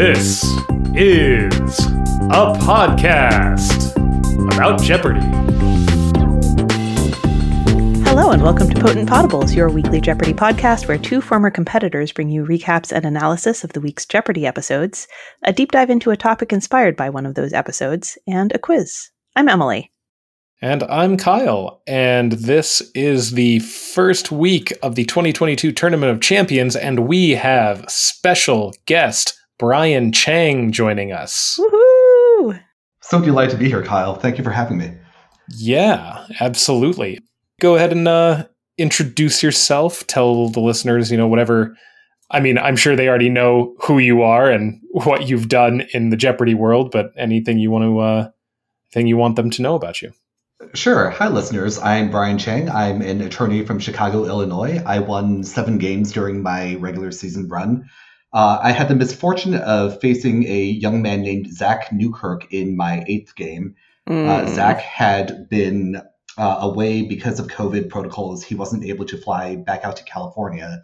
This is a podcast about Jeopardy! Hello, and welcome to Potent Potables, your weekly Jeopardy podcast where two former competitors bring you recaps and analysis of the week's Jeopardy episodes, a deep dive into a topic inspired by one of those episodes, and a quiz. I'm Emily. And I'm Kyle, and this is the first week of the 2022 Tournament of Champions, and we have special guest Brian Chang joining us. Woohoo! So delighted to be here, Kyle. Thank you for having me. Yeah, absolutely. Go ahead and uh, introduce yourself. Tell the listeners, you know, whatever. I mean, I'm sure they already know who you are and what you've done in the Jeopardy world, but anything you want to, uh, thing you want them to know about you. Sure. Hi, listeners. I'm Brian Chang. I'm an attorney from Chicago, Illinois. I won seven games during my regular season run. Uh, I had the misfortune of facing a young man named Zach Newkirk in my eighth game. Mm. Uh, Zach had been uh, away because of COVID protocols. He wasn't able to fly back out to California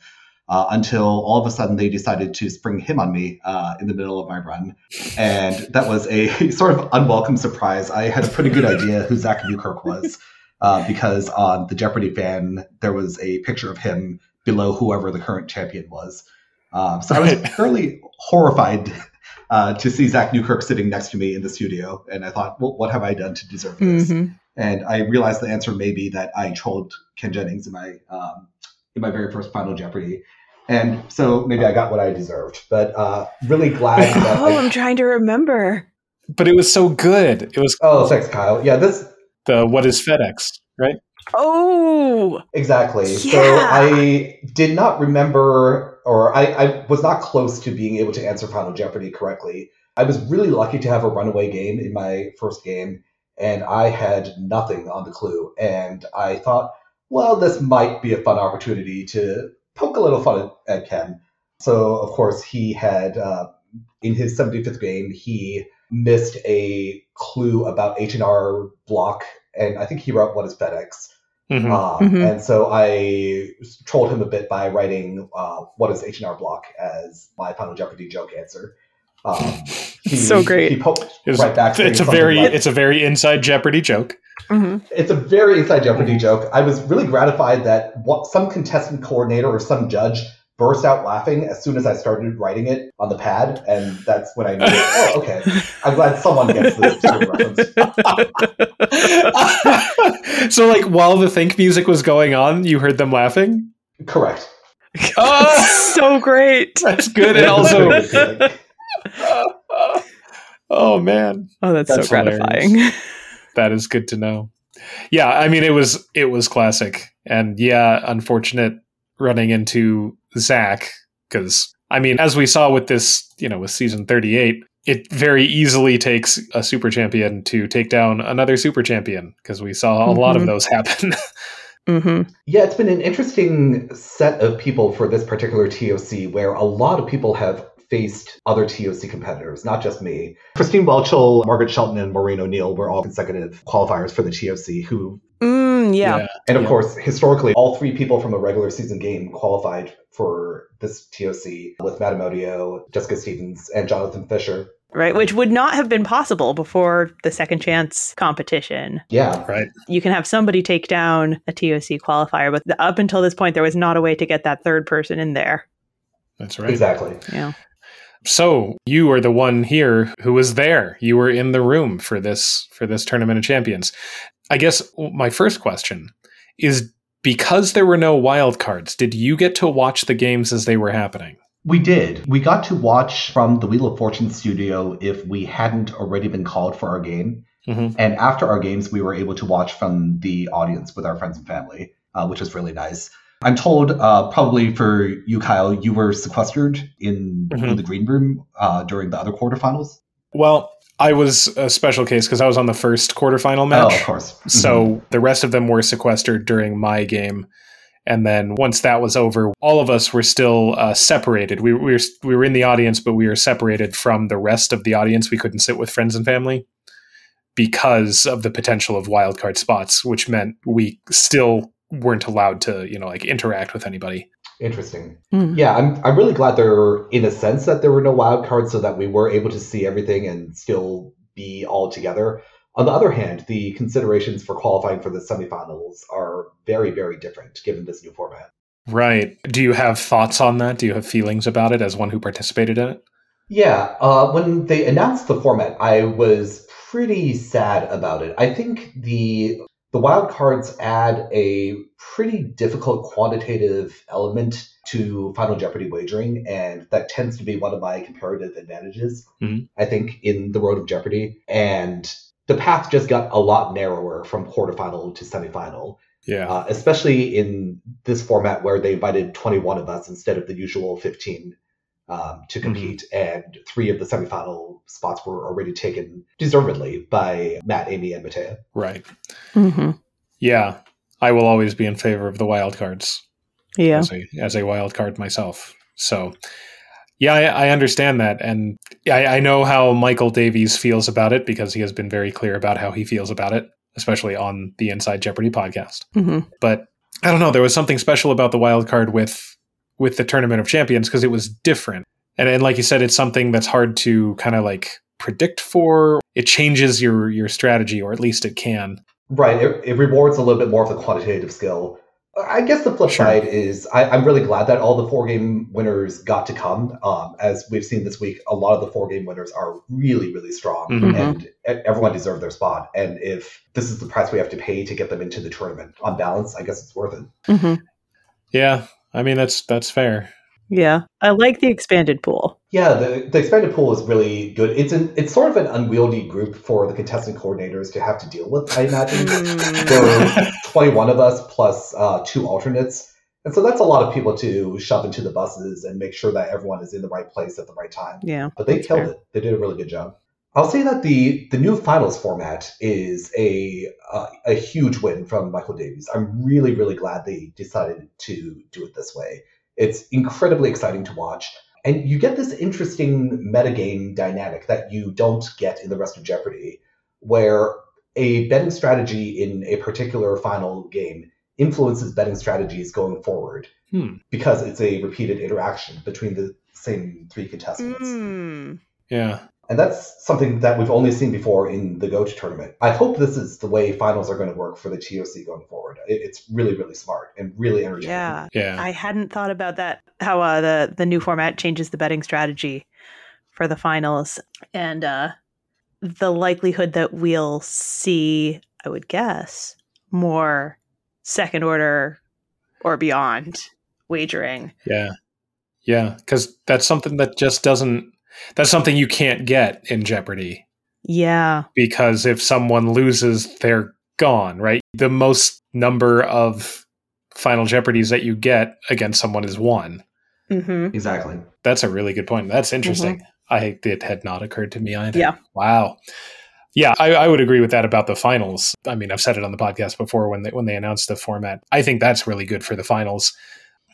uh, until all of a sudden they decided to spring him on me uh, in the middle of my run. And that was a sort of unwelcome surprise. I had a pretty good idea who Zach Newkirk was uh, because on the Jeopardy fan, there was a picture of him below whoever the current champion was. Um, so I was fairly horrified uh, to see Zach Newkirk sitting next to me in the studio. And I thought, well, what have I done to deserve this? Mhm. And I realized the answer may be that I trolled Ken Jennings in my um, in my very first Final Jeopardy. And so maybe I got what I deserved. But uh, really glad that Oh, I, I'm trying to remember. But it was so good. It was Oh, thanks, Kyle. Yeah, this the what is FedEx, right? Oh, exactly. Yeah. So I did not remember, or I, I was not close to being able to answer Final Jeopardy correctly. I was really lucky to have a runaway game in my first game, and I had nothing on the clue. And I thought, well, this might be a fun opportunity to poke a little fun at, at Ken. So, of course, he had, uh, in his 75th game, he missed a clue about H&R block, and I think he wrote what is FedEx. Mhm. Uh, Mhm. And so I trolled him a bit by writing uh, "What is H and R Block" as my Final Jeopardy joke answer. Um, he- So great. He poked It was- right back. it's a very like- it's a very inside Jeopardy joke. Mhm. it's a very inside Jeopardy joke. I was really gratified that what some contestant coordinator or some judge burst out laughing as soon as I started writing it on the pad, and that's when I knew. oh, okay. I'm glad someone gets this sort of reference. so like while the think music was going on, you heard them laughing? Correct. Oh, so great. that's good and also. Oh man. Oh, that's, That's so gratifying. That is good to know. Yeah, I mean it was it was classic. And yeah, unfortunate running into Zach because I mean, as we saw with this, you know, with season 38, it very easily takes a super champion to take down another super champion because we saw a lot of Mhm. those happen. hmm Yeah, it's been an interesting set of people for this particular TOC where a lot of people have faced other TOC competitors, not just me. Christine Whelchel, Margaret Shelton, and Maureen O'Neil were all consecutive qualifiers for the TOC who Mm, Mm, yeah. and of Yeah. course, historically, all three people from a regular season game qualified for this TOC with Matt Amodio, Jessica Stevens, and Jonathan Fisher. Right. Which would not have been possible before the second chance competition. Yeah, right. You can have somebody take down a TOC qualifier, but up until this point, there was not a way to get that third person in there. That's right. exactly. Yeah. So you are the one here who was there. You were in the room for this for this tournament of champions. I guess my first question is because there were no wild cards, did you get to watch the games as they were happening? We did. We got to watch from the Wheel of Fortune studio if we hadn't already been called for our game. Mhm. And after our games, we were able to watch from the audience with our friends and family, uh, which was really nice. I'm told, uh, probably for you, Kyle, you were sequestered in, Mhm. the green room uh, during the other quarterfinals. Well, I was a special case because I was on the first quarterfinal match. Oh, of course. Mhm. So the rest of them were sequestered during my game. And then once that was over, all of us were still uh, separated. We, we, were, we were in the audience, but we were separated from the rest of the audience. We couldn't sit with friends and family because of the potential of wildcard spots, which meant we still weren't allowed to, you know, like interact with anybody. Interesting. Mm. Yeah, I'm I'm really glad there in a sense that there were no wild cards so that we were able to see everything and still be all together. On the other hand, the considerations for qualifying for the semifinals are very, very different given this new format. Right. Do you have thoughts on that? Do you have feelings about it as one who participated in it? Yeah, uh, when they announced the format, I was pretty sad about it. I think the the wild cards add a pretty difficult quantitative element to Final Jeopardy wagering, and that tends to be one of my comparative advantages, Mhm. I think, in the world of Jeopardy. And the path just got a lot narrower from quarterfinal to semifinal, Yeah. uh, especially in this format where they invited 21 of us instead of the usual 15 um, to compete, and three of the semifinal spots were already taken deservedly by Matt, Amy, and Mattea. right. hmm Yeah. I will always be in favor of the wild cards Yeah. as a as a wild card myself. So yeah, I, I understand that, and I, I know how Michael Davies feels about it because he has been very clear about how he feels about it, especially on the Inside Jeopardy podcast. hmm But I don't know, there was something special about the wild card with with the Tournament of Champions because it was different, and and like you said, it's something that's hard to kind of like predict for. It changes your your strategy, or at least it can. Right. It, it rewards a little bit more of the quantitative skill. I guess the flip Sure. side is I, I'm really glad that all the four game winners got to come. Um, as we've seen this week, a lot of the four game winners are really, really strong, Mhm. and e- everyone deserved their spot. And if this is the price we have to pay to get them into the tournament, on balance, I guess it's worth it. hmm Yeah, I mean that's that's fair. Yeah. I like the expanded pool. Yeah, the, the expanded pool is really good. It's an it's sort of an unwieldy group for the contestant coordinators to have to deal with. I imagine there are 21 of us plus uh, two alternates, and so that's a lot of people to shove into the buses and make sure that everyone is in the right place at the right time. Yeah. But they That's killed fair. it. They did a really good job. I'll say that the the new finals format is a uh, a huge win from Michael Davies. I'm really really glad they decided to do it this way. It's incredibly exciting to watch, and you get this interesting metagame dynamic that you don't get in the rest of Jeopardy, where a betting strategy in a particular final game influences betting strategies going forward Hmm. because it's a repeated interaction between the same three contestants. Mm. Yeah. And that's something that we've only seen before in the GOAT tournament. I hope this is the way finals are going to work for the TOC going forward. It, it's really, really smart and really entertaining. Yeah. Yeah. I hadn't thought about that. How uh, the the new format changes the betting strategy for the finals, and uh, the likelihood that we'll see, I would guess, more second order or beyond wagering. Yeah. Yeah. Because that's something that just doesn't, that's something you can't get in Jeopardy Yeah. because if someone loses, they're gone, right? The most number of final Jeopardies that you get against someone is one. Mm-hmm. Exactly. That's a really good point. That's interesting. I it had not occurred to me either. Yeah. Wow. Yeah, I, I would agree with that about the finals. I mean, I've said it on the podcast before when they when they announced the format. I think that's really good for the finals.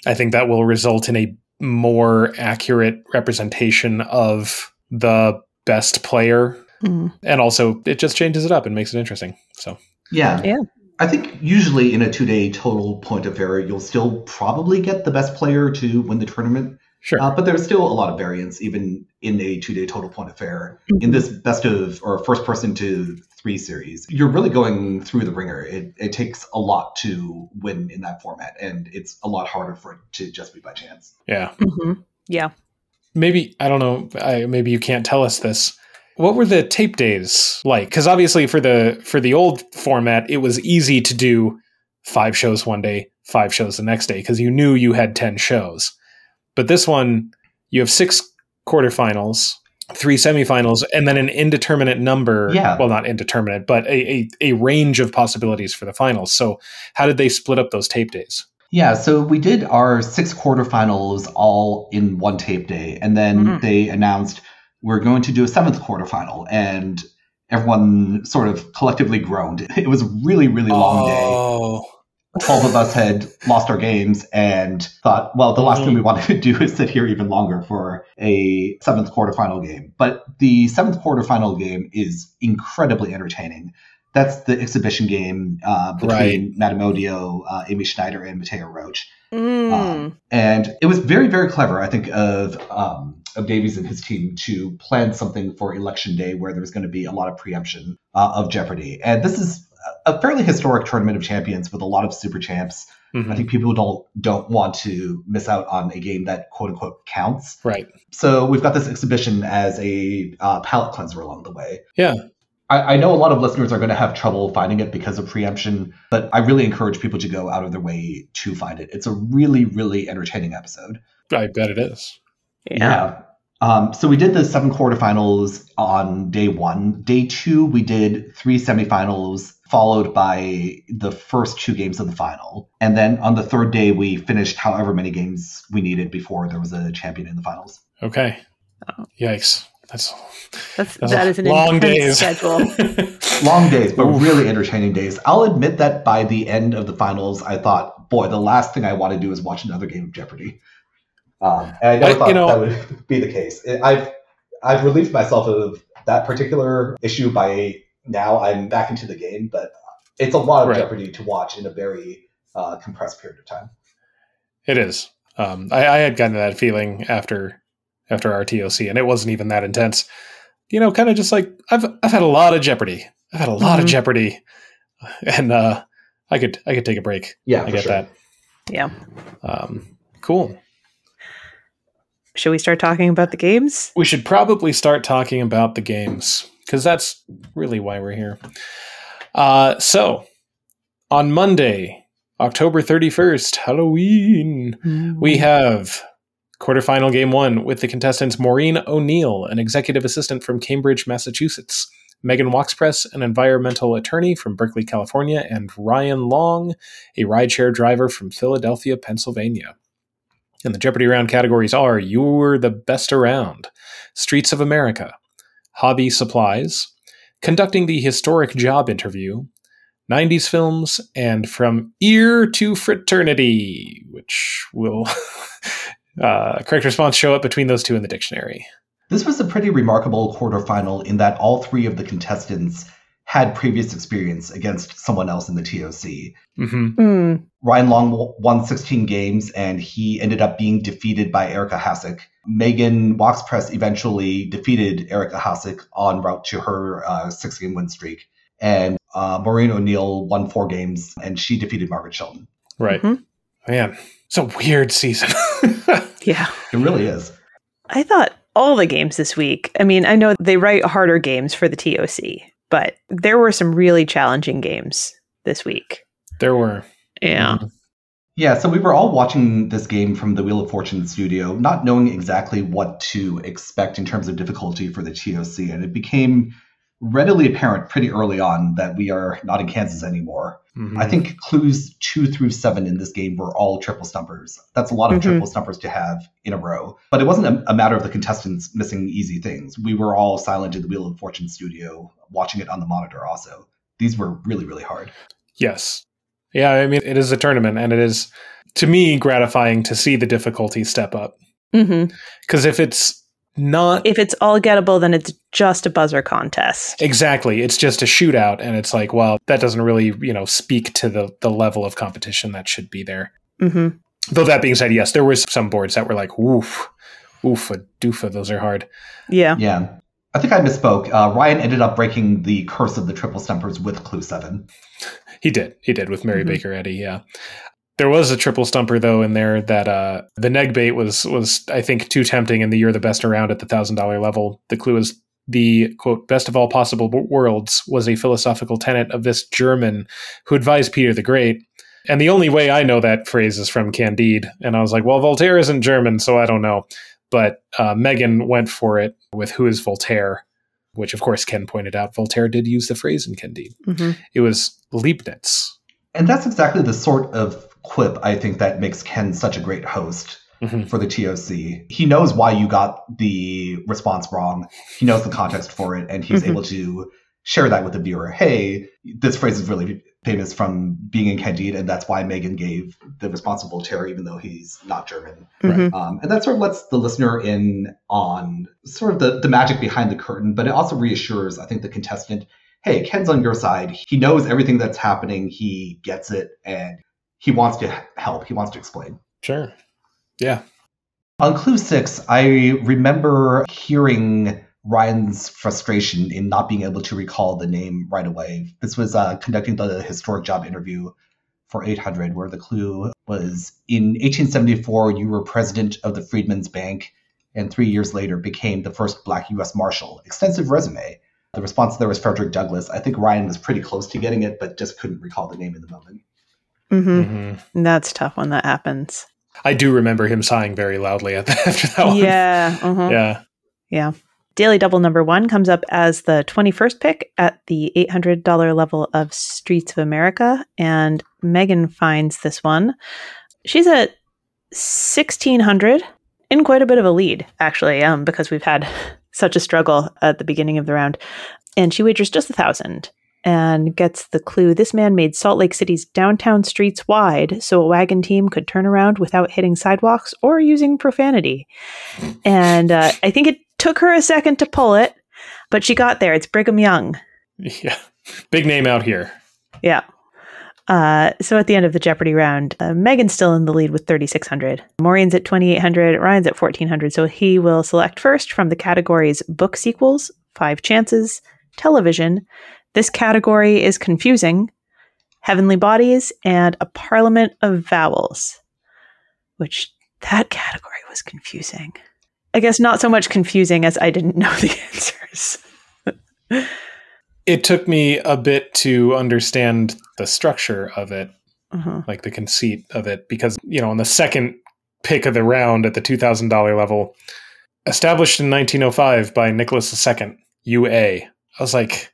I think that will result in a more accurate representation of the best player, Mm. and also it just changes it up and makes it interesting. So Yeah. Yeah. I think usually in a two day total point of error, you'll still probably get the best player to win the tournament. sure, Uh, but there's still a lot of variance even in a two day total point of error. In this best of or first person to three series, you're really going through the ringer. It, it takes a lot to win in that format, and it's a lot harder for it to just be by chance. yeah. hmm Yeah. maybe I don't know. I, maybe you can't tell us this. What were the tape days like? Because obviously, for the for the old format, it was easy to do five shows one day, five shows the next day, because you knew you had ten shows. But this one, you have six quarterfinals, three semifinals, and then an indeterminate number. Yeah. Well, not indeterminate, but a, a, a range of possibilities for the finals. So, how did they split up those tape days? Yeah, so we did our six quarterfinals all in one tape day, and then Mhm. they announced we're going to do a seventh quarterfinal, and everyone sort of collectively groaned. It was a really, really long day. Oh, 12 of us had lost our games and thought, well, the last Mhm. thing we wanted to do is sit here even longer for a seventh quarterfinal game. But the seventh quarterfinal game is incredibly entertaining. That's the exhibition game uh, between Matt Amodio, uh, Amy Schneider, and Mattea Roach. Mm. Um, and it was very, very clever, I think, of um, of Davies and his team to plan something for election day where there was going to be a lot of preemption uh, of Jeopardy. And this is a fairly historic tournament of champions with a lot of super champs. Mhm. I think people don't don't want to miss out on a game that quote unquote counts. Right. So we've got this exhibition as a uh, palate cleanser along the way. Yeah. I, I know a lot of listeners are going to have trouble finding it because of preemption, but I really encourage people to go out of their way to find it. It's a really, really entertaining episode. I bet it is. Yeah. Um, so we did the seven quarterfinals on day one. Day two, we did three semifinals, followed by the first two games of the final. And then on the third day, we finished however many games we needed before there was a champion in the finals. Okay. Oh. Yikes. That's, That's, that's that a an long intense days. schedule. Long days, but Oof. really entertaining days. I'll admit that by the end of the finals, I thought, boy, the last thing I want to do is watch another game of Jeopardy. Um, and I never I- thought you know- that would be the case. I've I've relieved myself of that particular issue by now I'm back into the game, but it's a lot of Right. Jeopardy to watch in a very uh, compressed period of time. It is. Um, I, I had gotten that feeling after after our TOC, and it wasn't even that intense. You know, kind of just like I've I've had a lot of Jeopardy. I've had a lot Mhm. of Jeopardy, and uh, I could I could take a break. Yeah, I for get sure. that. Yeah. Um, cool. Should we start talking about the games? We should probably start talking about the games because that's really why we're here. Uh, so on Monday, October thirty first, Halloween. We have quarterfinal game one with the contestants Maureen O'Neil, an executive assistant from Cambridge, Massachusetts, Megan Wachspress, an environmental attorney from Berkeley, California, and Ryan Long, a rideshare driver from Philadelphia, Pennsylvania. And the Jeopardy round categories are You're the Best Around, Streets of America, Hobby Supplies, Conducting the Historic Job Interview, 90s films, and From Ear to Fraternity, which will, uh, correct response, show up between those two in the dictionary. This was a pretty remarkable quarterfinal in that all three of the contestants had previous experience against someone else in the TOC. hmm Hmm. Ryan Long won 16 games and he ended up being defeated by Eric Ahasic. Megan Wachspress eventually defeated Eric Ahasic en route to her uh, six game win streak. And uh, Maureen O'Neil won four games and she defeated Margaret Shelton. Right. Mhm. Man, it's a weird season. Yeah. It really is. I thought all the games this week. I mean, I know they write harder games for the TOC, but there were some really challenging games this week. there were. Yeah. Mm-hmm. Yeah, so we were all watching this game from the Wheel of Fortune studio, not knowing exactly what to expect in terms of difficulty for the TOC. And it became readily apparent pretty early on that we are not in Kansas anymore. Mhm. I think clues two through seven in this game were all triple stumpers. That's a lot of Mhm. triple stumpers to have in a row. But it wasn't a, a matter of the contestants missing easy things. We were all silent in the Wheel of Fortune studio, watching it on the monitor also. These were really, really hard. Yes. Yeah, I mean, it is a tournament, and it is, to me, gratifying to see the difficulty step up. Because if it's not If it's all gettable, then it's just a buzzer contest. exactly, it's just a shootout, and it's like, well, that doesn't really, you know, speak to the the level of competition that should be there. hmm Though that being said, yes, there was some boards that were like, oof, oof, a doofa, those are hard. Yeah. Yeah. I think I misspoke. Uh, Ryan ended up breaking the curse of the triple stumpers with clue seven. He did. He did with Mary Mhm. Baker Eddy. Yeah. There was a triple stumper though in there that uh, the neg bait was was I think too tempting, and the you're the best around at the thousand dollar level. The clue is the quote best of all possible worlds was a philosophical tenet of this German who advised Peter the Great. And the only way I know that phrase is from Candide, and I was like, well, Voltaire isn't German, so I don't know. But uh, Megan went for it with who is Voltaire, which of course Ken pointed out. Voltaire did use the phrase in Candide. hmm It was Leibniz. And that's exactly the sort of quip I think that makes Ken such a great host Mhm. for the TOC. He knows why you got the response wrong. He knows the context for it, and he's Mhm. able to share that with the viewer. Hey, this phrase is really famous from being in Candide, and that's why Megan gave the response to Voltaire, even though he's not German. hmm Um, and that sort of lets the listener in on sort of the, the magic behind the curtain, but it also reassures, I think, the contestant hey, Ken's on your side. He knows everything that's happening, he gets it, and he wants to help. He wants to explain. Sure. Yeah. On clue six, I remember hearing Ryan's frustration in not being able to recall the name right away. This was uh, conducting the historic job interview for 800, where the clue was in 1874, you were president of the Freedmen's Bank, and three years later became the first black U.S. Marshal. Extensive resume. The response there was Frederick Douglass. I think Ryan was pretty close to getting it, but just couldn't recall the name in the moment. Mm-hmm. Mm-hmm. That's tough when that happens. I do remember him sighing very loudly at after that one. Yeah. Uh-huh. Yeah. Yeah. Daily Double number one comes up as the 21st pick at the $800 level of Streets of America. And Megan finds this one. She's at 1600 in quite a bit of a lead, actually, um, because we've had such a struggle at the beginning of the round. And she wagers just a thousand and gets the clue this man made Salt Lake City's downtown streets wide so a wagon team could turn around without hitting sidewalks or using profanity. And uh, I think it took her a second to pull it, but she got there. It's Brigham Young. Yeah. Big name out here. Yeah. Uh, so at the end of the Jeopardy round, uh, Megan's still in the lead with 3,600. Maureen's at 2,800. Ryan's at 1,400. So he will select first from the categories book sequels, five chances, television, this category is confusing heavenly bodies and a parliament of vowels, which that category was confusing. I guess not so much confusing as I didn't know the answers. it took me a bit to understand the structure of it, uh-huh. like the conceit of it, because, you know, on the second pick of the round at the $2,000 level, established in 1905 by Nicholas II, UA. I was like,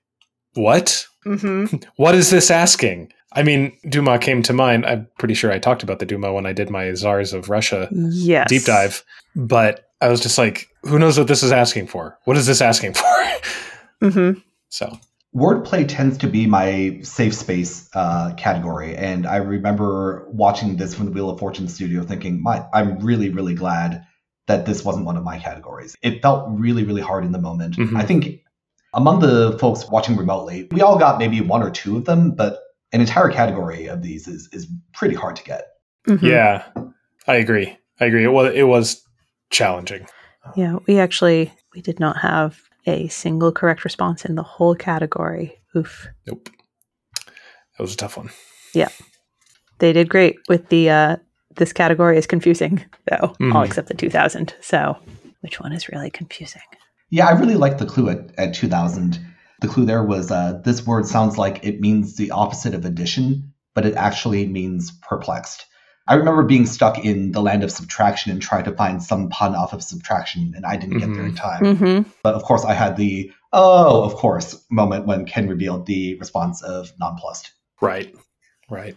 what? Mm-hmm. what is this asking? I mean, Duma came to mind. I'm pretty sure I talked about the Duma when I did my Czars of Russia yes. deep dive, but I was just like, who knows what this is asking for? What is this asking for? mm-hmm. So wordplay tends to be my safe space uh, category, and I remember watching this from the Wheel of Fortune studio, thinking, "My, I'm really, really glad that this wasn't one of my categories. It felt really, really hard in the moment. Mm-hmm. I think among the folks watching remotely, we all got maybe one or two of them, but an entire category of these is is pretty hard to get. Mm-hmm. Yeah, I agree. I agree. It was it was challenging. Yeah, we actually we did not have a single correct response in the whole category. Oof. Nope. That was a tough one. Yeah. They did great with the uh this category is confusing though, mm-hmm. all except the 2000. So, which one is really confusing? Yeah, I really liked the clue at, at 2000. The clue there was uh, this word sounds like it means the opposite of addition, but it actually means perplexed. I remember being stuck in the land of subtraction and trying to find some pun off of subtraction, and I didn't mm-hmm. get there in mm-hmm. time. Mm-hmm. But of course, I had the oh, of course moment when Ken revealed the response of nonplussed. Right, right.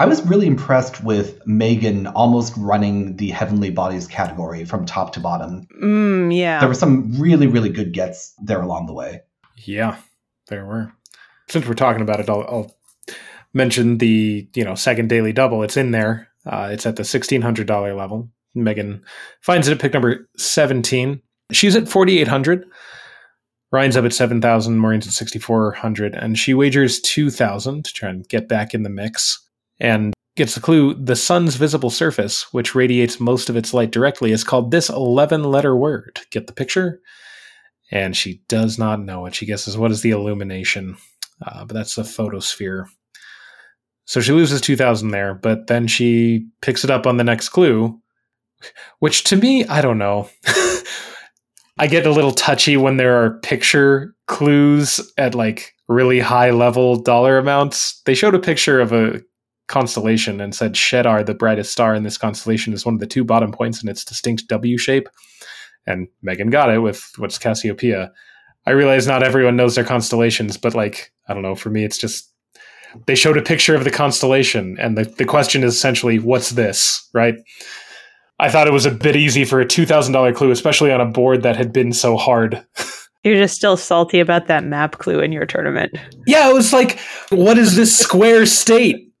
I was really impressed with Megan almost running the Heavenly Bodies category from top to bottom. Mm, yeah. There were some really, really good gets there along the way. Yeah, there were. Since we're talking about it, I'll, I'll mention the you know second daily double. It's in there. Uh, it's at the sixteen hundred dollar level. Megan finds it at pick number seventeen. She's at forty eight hundred. Ryan's up at seven thousand. Maureen's at sixty four hundred, and she wagers two thousand to try and get back in the mix and gets the clue the sun's visible surface, which radiates most of its light directly, is called this 11 letter word. Get the picture? And she does not know it. She guesses, what is the illumination? Uh, but that's the photosphere. So she loses 2,000 there, but then she picks it up on the next clue, which to me, I don't know. I get a little touchy when there are picture clues at like really high level dollar amounts. They showed a picture of a constellation and said Shedar, the brightest star in this constellation, is one of the two bottom points in its distinct W shape. And Megan got it with what's Cassiopeia. I realize not everyone knows their constellations, but like, I don't know, for me, it's just they showed a picture of the constellation, and the, the question is essentially, what's this, right? I thought it was a bit easy for a $2,000 clue, especially on a board that had been so hard. You're just still salty about that map clue in your tournament. Yeah, it was like, what is this square state?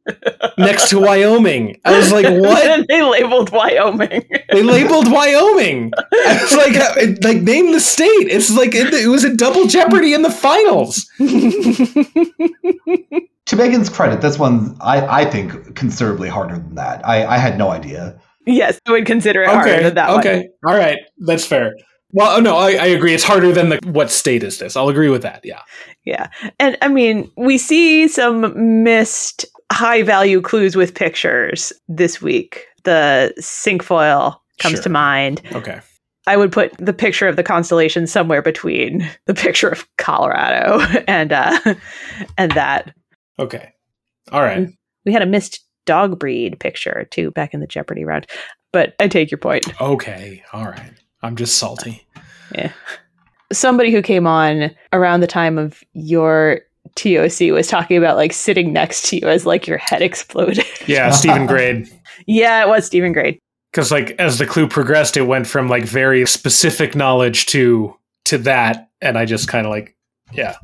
Next to Wyoming. I was like, what? they labeled Wyoming. they labeled Wyoming. I was like, uh, like name the state. It's like it, it was a double jeopardy in the finals. To Megan's credit, this one I, I think considerably harder than that. I, I had no idea. yes, I would consider it harder than that one. okay, all right, that's fair. Well, oh, no, I, I agree. It's harder than the what state is this? I'll agree with that. Yeah. Yeah. And I mean, we see some missed high value clues with pictures this week. The cinquefoil comes Sure. to mind. Okay. I would put the picture of the constellation somewhere between the picture of Colorado and uh and that. Okay. All right. We had a missed dog breed picture too back in the Jeopardy round. But I take your point. Okay. All right. I'm just salty. Yeah. Somebody who came on around the time of your TOC was talking about like sitting next to you as like your head exploded. Yeah, Stephen Grade. yeah, it was Stephen Grade. Because like as the clue progressed, it went from like very specific knowledge to to that, and I just kind of like, yeah,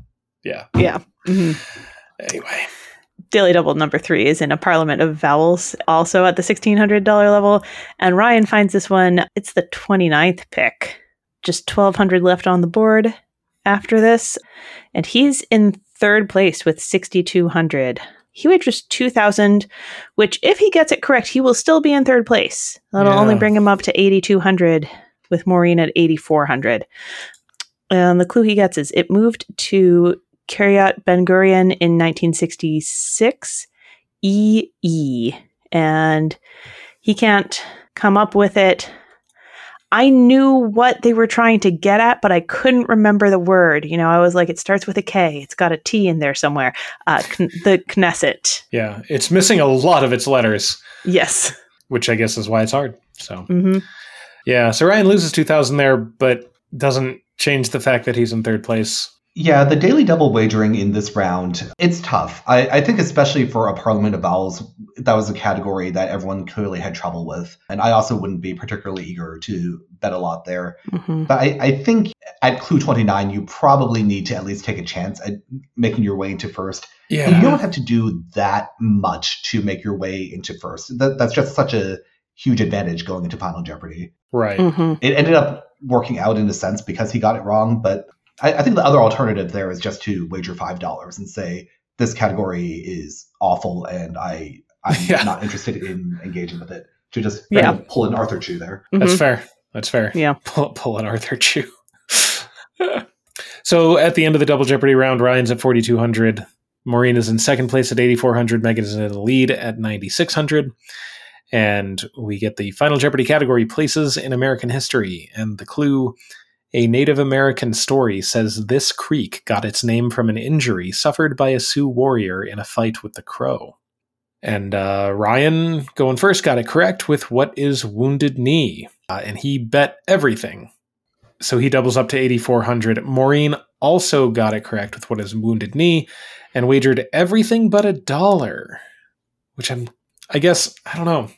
yeah. Yeah. Mhm. Anyway, Daily Double number three is in a Parliament of Vowels, also at the $1,600 level. And Ryan finds this one, it's the 29th pick. Just 1,200 left on the board after this. And he's in third place with 6,200. He wagers 2,000, which, if he gets it correct, he will still be in third place. That'll Yeah. only bring him up to 8,200 with Maureen at 8,400. And the clue he gets is it moved to Kiryat Ben Gurion in 1966, EE, and he can't come up with it. I knew what they were trying to get at, but I couldn't remember the word. You know, I was like, it starts with a K. It's got a T in there somewhere. Uh, kn- the Knesset. yeah, it's missing a lot of its letters, Yes. which I guess is why it's hard. So hmm yeah, so Ryan loses two thousand there, but doesn't change the fact that he's in third place. Yeah, the daily double wagering in this round, it's tough. I, I think especially for a Parliament of Vowels, that was a category that everyone clearly had trouble with. And I also wouldn't be particularly eager to bet a lot there. hmm But I, I think at Clue 29, you probably need to at least take a chance at making your way into first. And you don't have to do that much to make your way into first. That, that's just such a huge advantage going into Final Jeopardy. right. hmm It ended up working out in a sense because he got it wrong, but I, I think the other alternative there is just to wager five dollars and say this category is awful and I I'm Yeah. not interested in engaging with it. To just Yeah. kind of pull an Arthur Chu there. That's mm-hmm. fair. That's fair. Yeah. Pull, pull an Arthur Chu. so at the end of the double jeopardy round, Ryan's at 4,200. Maureen is in second place at 8,400. Megan is in the lead at 9,600. And we get the final jeopardy category places in American history. And the clue a Native American story says this creek got its name from an injury suffered by a Sioux warrior in a fight with the Crow. And uh, Ryan, going first, got it correct with what is Wounded Knee. Uh, and he bet everything. So he doubles up to 8,400. Maureen also got it correct with what is Wounded Knee and wagered everything but a dollar, which I'm, I guess, I don't know.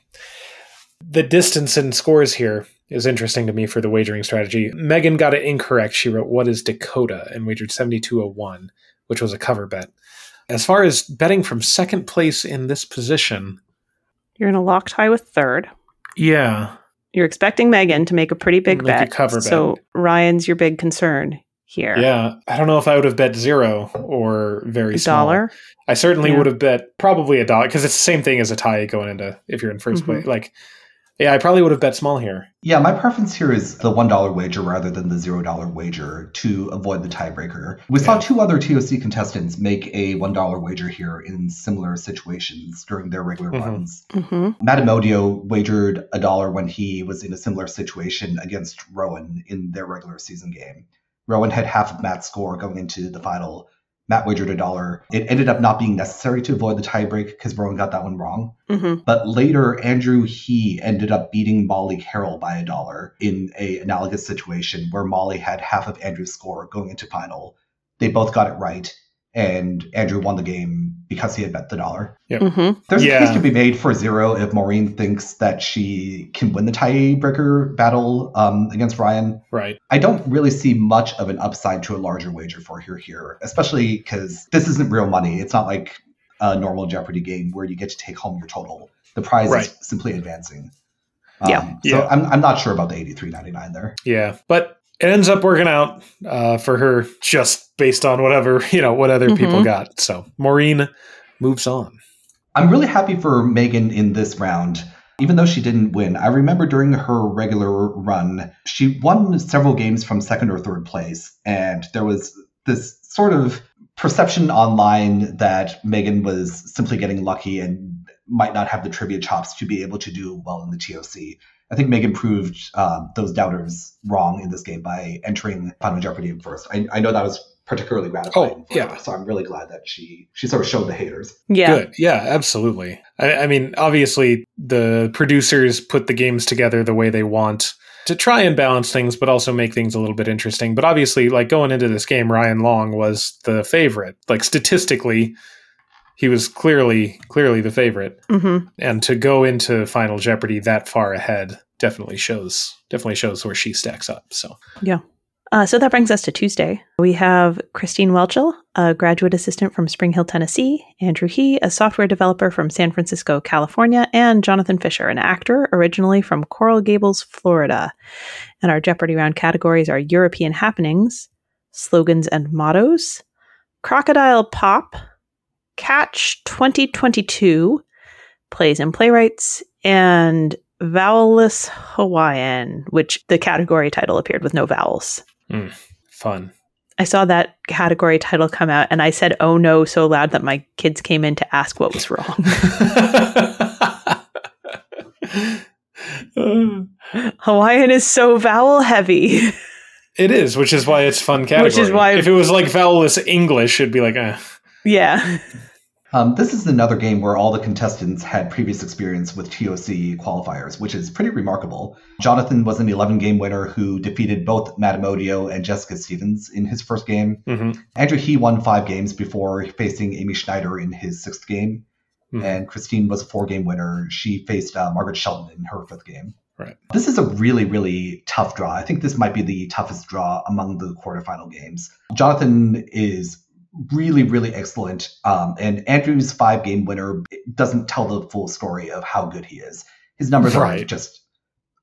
The distance in scores here is interesting to me for the wagering strategy. Megan got it incorrect. She wrote, What is Dakota? and wagered 7201, which was a cover bet. As far as betting from second place in this position, You're in a lock tie with third. yeah, You're expecting Megan to make a pretty big Make bet. cover bet. So Ryan's your big concern here. yeah. I don't know if I would have bet zero or very A small. dollar. I certainly Yeah. would have bet probably a dollar because it's the same thing as a tie going into if you're in 1st Mhm. place. Like, yeah, I probably would have bet small here. Yeah, my preference here is the one dollar wager rather than the zero dollar wager to avoid the tiebreaker. We saw two other TOC contestants make a one dollar wager here in similar situations during their regular Mhm. runs. hmm Matt Amodio wagered a dollar when he was in a similar situation against Rowan in their regular season game. Rowan had half of Matt's score going into the final. Matt wagered a dollar. It ended up not being necessary to avoid the tiebreak because Rowan got that one wrong. hmm But later, Andrew He ended up beating Molly Carroll by a dollar in a analogous situation where Molly had half of Andrew's score going into final. They both got it right, and Andrew won the game because he had bet the dollar. hmm There's Yeah. a case to be made for zero if Maureen thinks that she can win the tiebreaker battle um, against Ryan. Right. I don't really see much of an upside to a larger wager for her here, especially because this isn't real money. It's not like a normal Jeopardy game where you get to take home your total. The prize Right. is simply advancing. Yeah. Um, Yeah. So I'm, I'm not sure about the 83.99 there. Yeah, but it ends up working out uh, for her just based on whatever you know what other people Mhm. got. So Maureen moves on. I'm really happy for Megan in this round. Even though she didn't win, I remember during her regular run, she won several games from second or third place. And there was this sort of perception online that Megan was simply getting lucky and might not have the trivia chops to be able to do well in the TOC. I think Megan proved um, those doubters wrong in this game by entering Final Jeopardy in first. I, I know that was particularly gratifying. Oh, for her, yeah. so I'm really glad that she she sort of showed the haters. Yeah. Good. Yeah, absolutely. I, I mean, obviously, the producers put the games together the way they want to try and balance things, but also make things a little bit interesting. But obviously, like going into this game, Ryan Long was the favorite. Like statistically, he was clearly clearly the favorite. hmm And to go into Final Jeopardy that far ahead definitely shows definitely shows where she stacks up. So yeah Uh, so that brings us to Tuesday. We have Christine Whelchel, a graduate assistant from Spring Hill, Tennessee, Andrew He, a software developer from San Francisco, California, and Jonathan Fisher, an actor originally from Coral Gables, Florida. And our Jeopardy round categories are European happenings, slogans and mottos, crocodile pop, catch 2022, plays and playwrights, and vowelless Hawaiian, which the category title appeared with no vowels. fun. I saw that category title come out and I said, oh no, so loud that my kids came in to ask what was wrong. Hawaiian is so vowel heavy. It is, which is why it's fun category. Which is why- if it was like vowelless English, it'd be like, eh. yeah. Um, this is another game where all the contestants had previous experience with TOC qualifiers, which is pretty remarkable. Jonathan was an 11 game winner who defeated both Matt Amodio and Jessica Stevens in his first game. Mhm. Andrew He won five games before facing Amy Schneider in his sixth game. Mhm. And Christine was a four game winner. She faced uh, Margaret Shelton in her fifth game. Right. This is a really, really tough draw. I think this might be the toughest draw among the quarterfinal games. Jonathan is really, really excellent. Um, and Andrew's five game winner doesn't tell the full story of how good he is. His numbers are just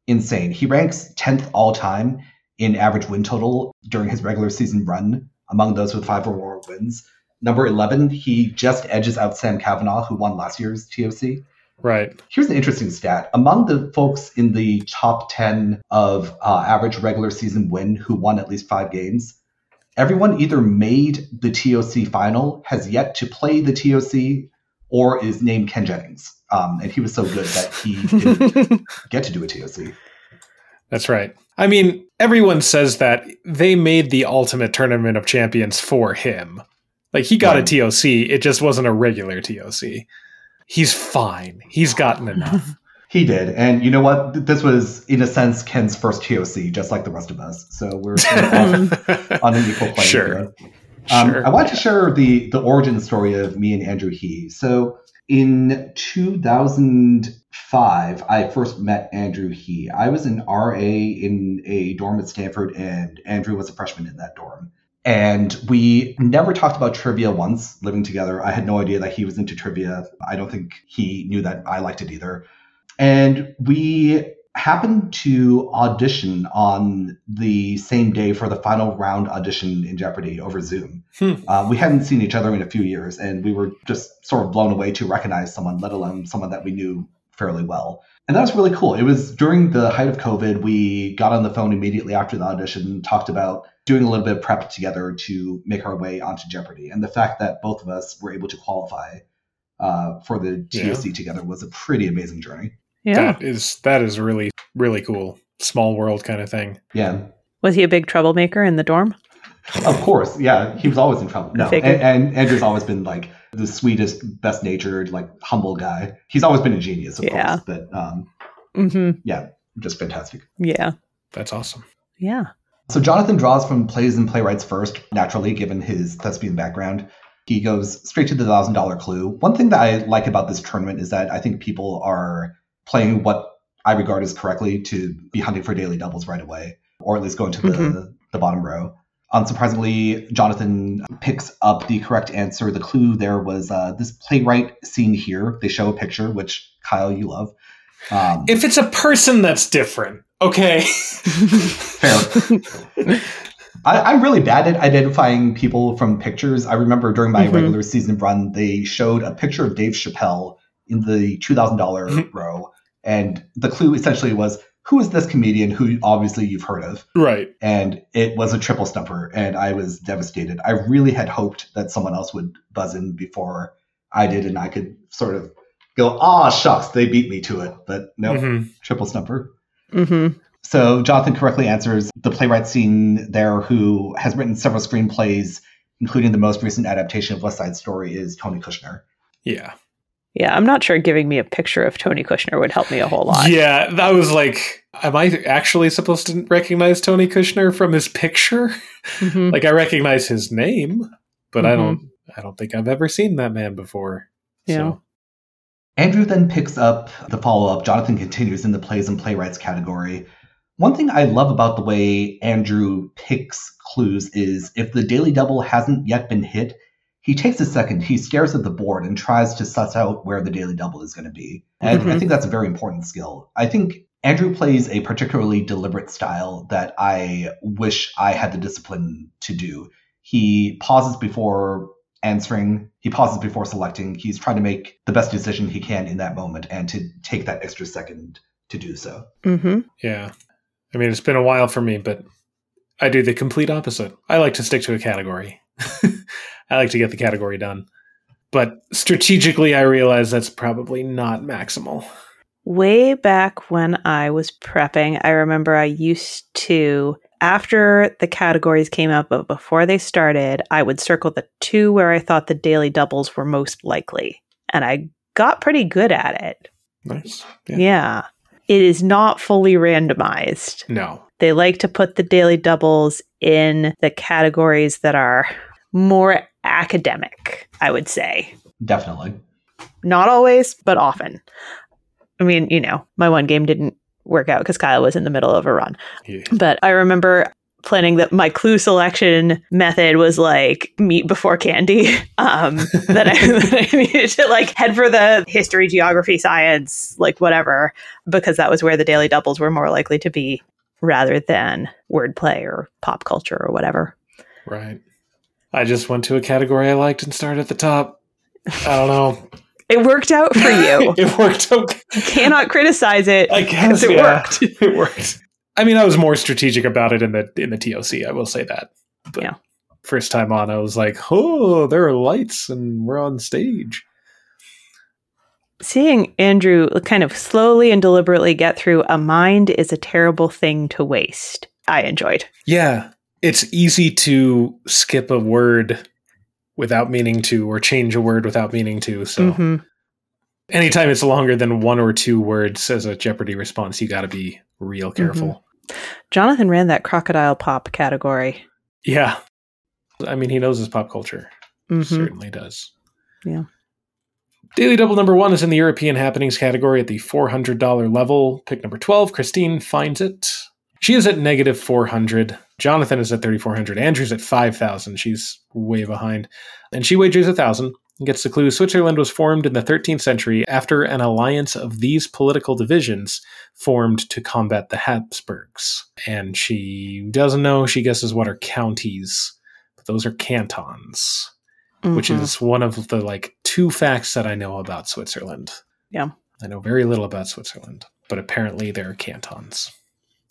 insane. He ranks 10th all time in average win total during his regular season run among those with five or more wins. Number 11, he just edges out Sam Kavanagh, who won last year's TOC. Right. Here's an interesting stat. Among the folks in the top 10 of uh, average regular season win who won at least five games, everyone either made the TOC final, has yet to play the TOC, or is named Ken Jennings. Um, and he was so good that he didn't get to do a TOC. That's right. I mean, everyone says that they made the ultimate tournament of champions for him. Like he got Right. a TOC, it just wasn't a regular TOC. He's fine. He's gotten enough. He did. And you know what? This was, in a sense, Ken's first TOC, just like the rest of us. So we're on an equal playing Sure. field. Um, Sure. I want to share the the origin story of me and Andrew He. So in 2005, I first met Andrew He. I was an RA in a dorm at Stanford, and Andrew was a freshman in that dorm. And we never talked about trivia once living together. I had no idea that he was into trivia. I don't think he knew that I liked it either. And we happened to audition on the same day for the final round audition in Jeopardy over Zoom. Hmm. Uh, we hadn't seen each other in a few years, and we were just sort of blown away to recognize someone, let alone someone that we knew fairly well. And that was really cool. It was during the height of COVID. We got on the phone immediately after the audition, talked about doing a little bit of prep together to make our way onto Jeopardy. And the fact that both of us were able to qualify uh, for the Yeah. Together was a pretty amazing journey. Yeah. That is that is really really cool. Small world kind of thing. Yeah. Was he a big troublemaker in the dorm? Of course, yeah, he was always in trouble. No, and, and Andrew's always been like the sweetest, best natured, like humble guy. He's always been a genius, of Yeah. course, but um, hmm yeah, just fantastic. Yeah. That's awesome. Yeah. So Jonathan draws from plays and playwrights first, naturally, given his thespian background. He goes straight to the thousand dollar clue. One thing that I like about this tournament is that I think people are playing what I regard as correctly to be hunting for daily doubles right away, or at least going to the, Mhm. the bottom row. Unsurprisingly, Jonathan picks up the correct answer. The clue there was uh, this playwright scene here. They show a picture, which Kyle, you love. Um, if it's a person, that's different. Okay. fair. I, am really bad at identifying people from pictures. I remember during my mm-hmm. regular season run, they showed a picture of Dave Chappelle in the $2,000 mm-hmm. row. And the clue essentially was who is this comedian who obviously you've heard of? Right. And it was a triple stumper, and I was devastated. I really had hoped that someone else would buzz in before I did, and I could sort of go, ah, shucks, they beat me to it. But no, mm-hmm. triple stumper. Mm-hmm. So Jonathan correctly answers the playwright seen there, who has written several screenplays, including the most recent adaptation of West Side Story, is Tony Kushner. Yeah. Yeah, I'm not sure giving me a picture of Tony Kushner would help me a whole lot. Yeah, that was like, am I actually supposed to recognize Tony Kushner from his picture? Mm-hmm. like I recognize his name, but mm-hmm. I don't I don't think I've ever seen that man before. Yeah. So. Andrew then picks up the follow-up. Jonathan continues in the plays and playwrights category. One thing I love about the way Andrew picks clues is if the daily double hasn't yet been hit, he takes a second, he stares at the board and tries to suss out where the daily double is going to be. And mm-hmm. I think that's a very important skill. I think Andrew plays a particularly deliberate style that I wish I had the discipline to do. He pauses before answering, he pauses before selecting. He's trying to make the best decision he can in that moment and to take that extra second to do so. Mm-hmm. Yeah. I mean, it's been a while for me, but I do the complete opposite. I like to stick to a category. I like to get the category done. But strategically, I realize that's probably not maximal. Way back when I was prepping, I remember I used to, after the categories came out, but before they started, I would circle the two where I thought the daily doubles were most likely. And I got pretty good at it. Nice. Yeah. yeah. It is not fully randomized. No. They like to put the daily doubles in the categories that are more academic, I would say. Definitely. Not always, but often. I mean, you know, my one game didn't work out because Kyle was in the middle of a run. Yeah. But I remember planning that my clue selection method was like meat before candy. Um, that, I, that I needed to like head for the history, geography, science, like whatever, because that was where the daily doubles were more likely to be rather than wordplay or pop culture or whatever. Right. I just went to a category I liked and started at the top. I don't know. it worked out for you. it worked out. You cannot criticize it. I guess it yeah, worked. it worked. I mean, I was more strategic about it in the in the TOC. I will say that. But yeah. First time on, I was like, "Oh, there are lights, and we're on stage." Seeing Andrew kind of slowly and deliberately get through a mind is a terrible thing to waste. I enjoyed. Yeah, it's easy to skip a word without meaning to or change a word without meaning to so mm-hmm. anytime it's longer than one or two words as a jeopardy response you got to be real mm-hmm. careful mm-hmm. jonathan ran that crocodile pop category yeah i mean he knows his pop culture mm-hmm. certainly does yeah Daily Double number one is in the European Happenings category at the $400 level. Pick number 12, Christine finds it. She is at negative 400. Jonathan is at 3,400. Andrew's at 5,000. She's way behind. And she wagers 1,000 and gets the clue Switzerland was formed in the 13th century after an alliance of these political divisions formed to combat the Habsburgs. And she doesn't know. She guesses what are counties, but those are cantons, mm-hmm. which is one of the like two facts that I know about Switzerland. Yeah. I know very little about Switzerland, but apparently there are cantons.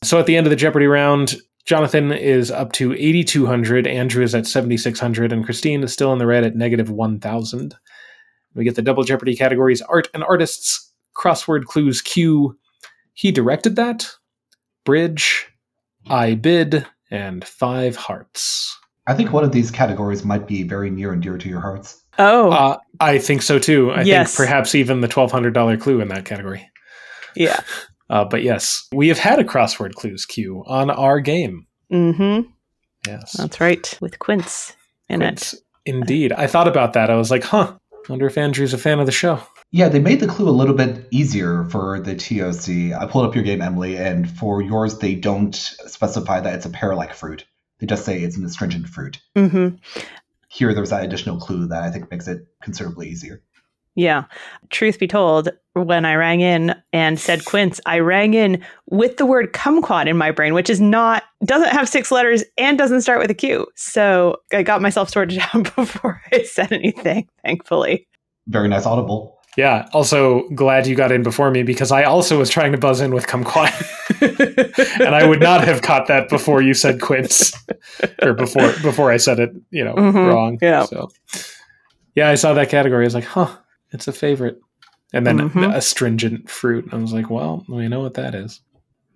So at the end of the Jeopardy round, Jonathan is up to 8,200, Andrew is at 7,600, and Christine is still in the red at negative 1,000. We get the double Jeopardy categories Art and Artists, Crossword Clues Q. He directed that, Bridge, I Bid, and Five Hearts. I think one of these categories might be very near and dear to your hearts. Oh. Uh, I think so too. I yes. think perhaps even the $1,200 clue in that category. Yeah. Uh, but yes, we have had a crossword clues queue on our game. Mm-hmm. Yes. That's right. With Quince in Quince, it. Indeed. I thought about that. I was like, huh, wonder if Andrew's a fan of the show. Yeah, they made the clue a little bit easier for the TOC. I pulled up your game, Emily, and for yours, they don't specify that it's a pear like fruit. They just say it's an astringent fruit. Mm-hmm. Here, there's that additional clue that I think makes it considerably easier. Yeah. Truth be told, when I rang in and said quince, I rang in with the word kumquat in my brain, which is not, doesn't have six letters and doesn't start with a Q. So I got myself sorted out before I said anything, thankfully. Very nice audible. Yeah. Also, glad you got in before me because I also was trying to buzz in with kumquat, and I would not have caught that before you said quince, or before before I said it, you know, Mhm. wrong. Yeah. So, yeah, I saw that category. I was like, huh, it's a favorite. And then Mhm. astringent fruit. I was like, well, we know what that is.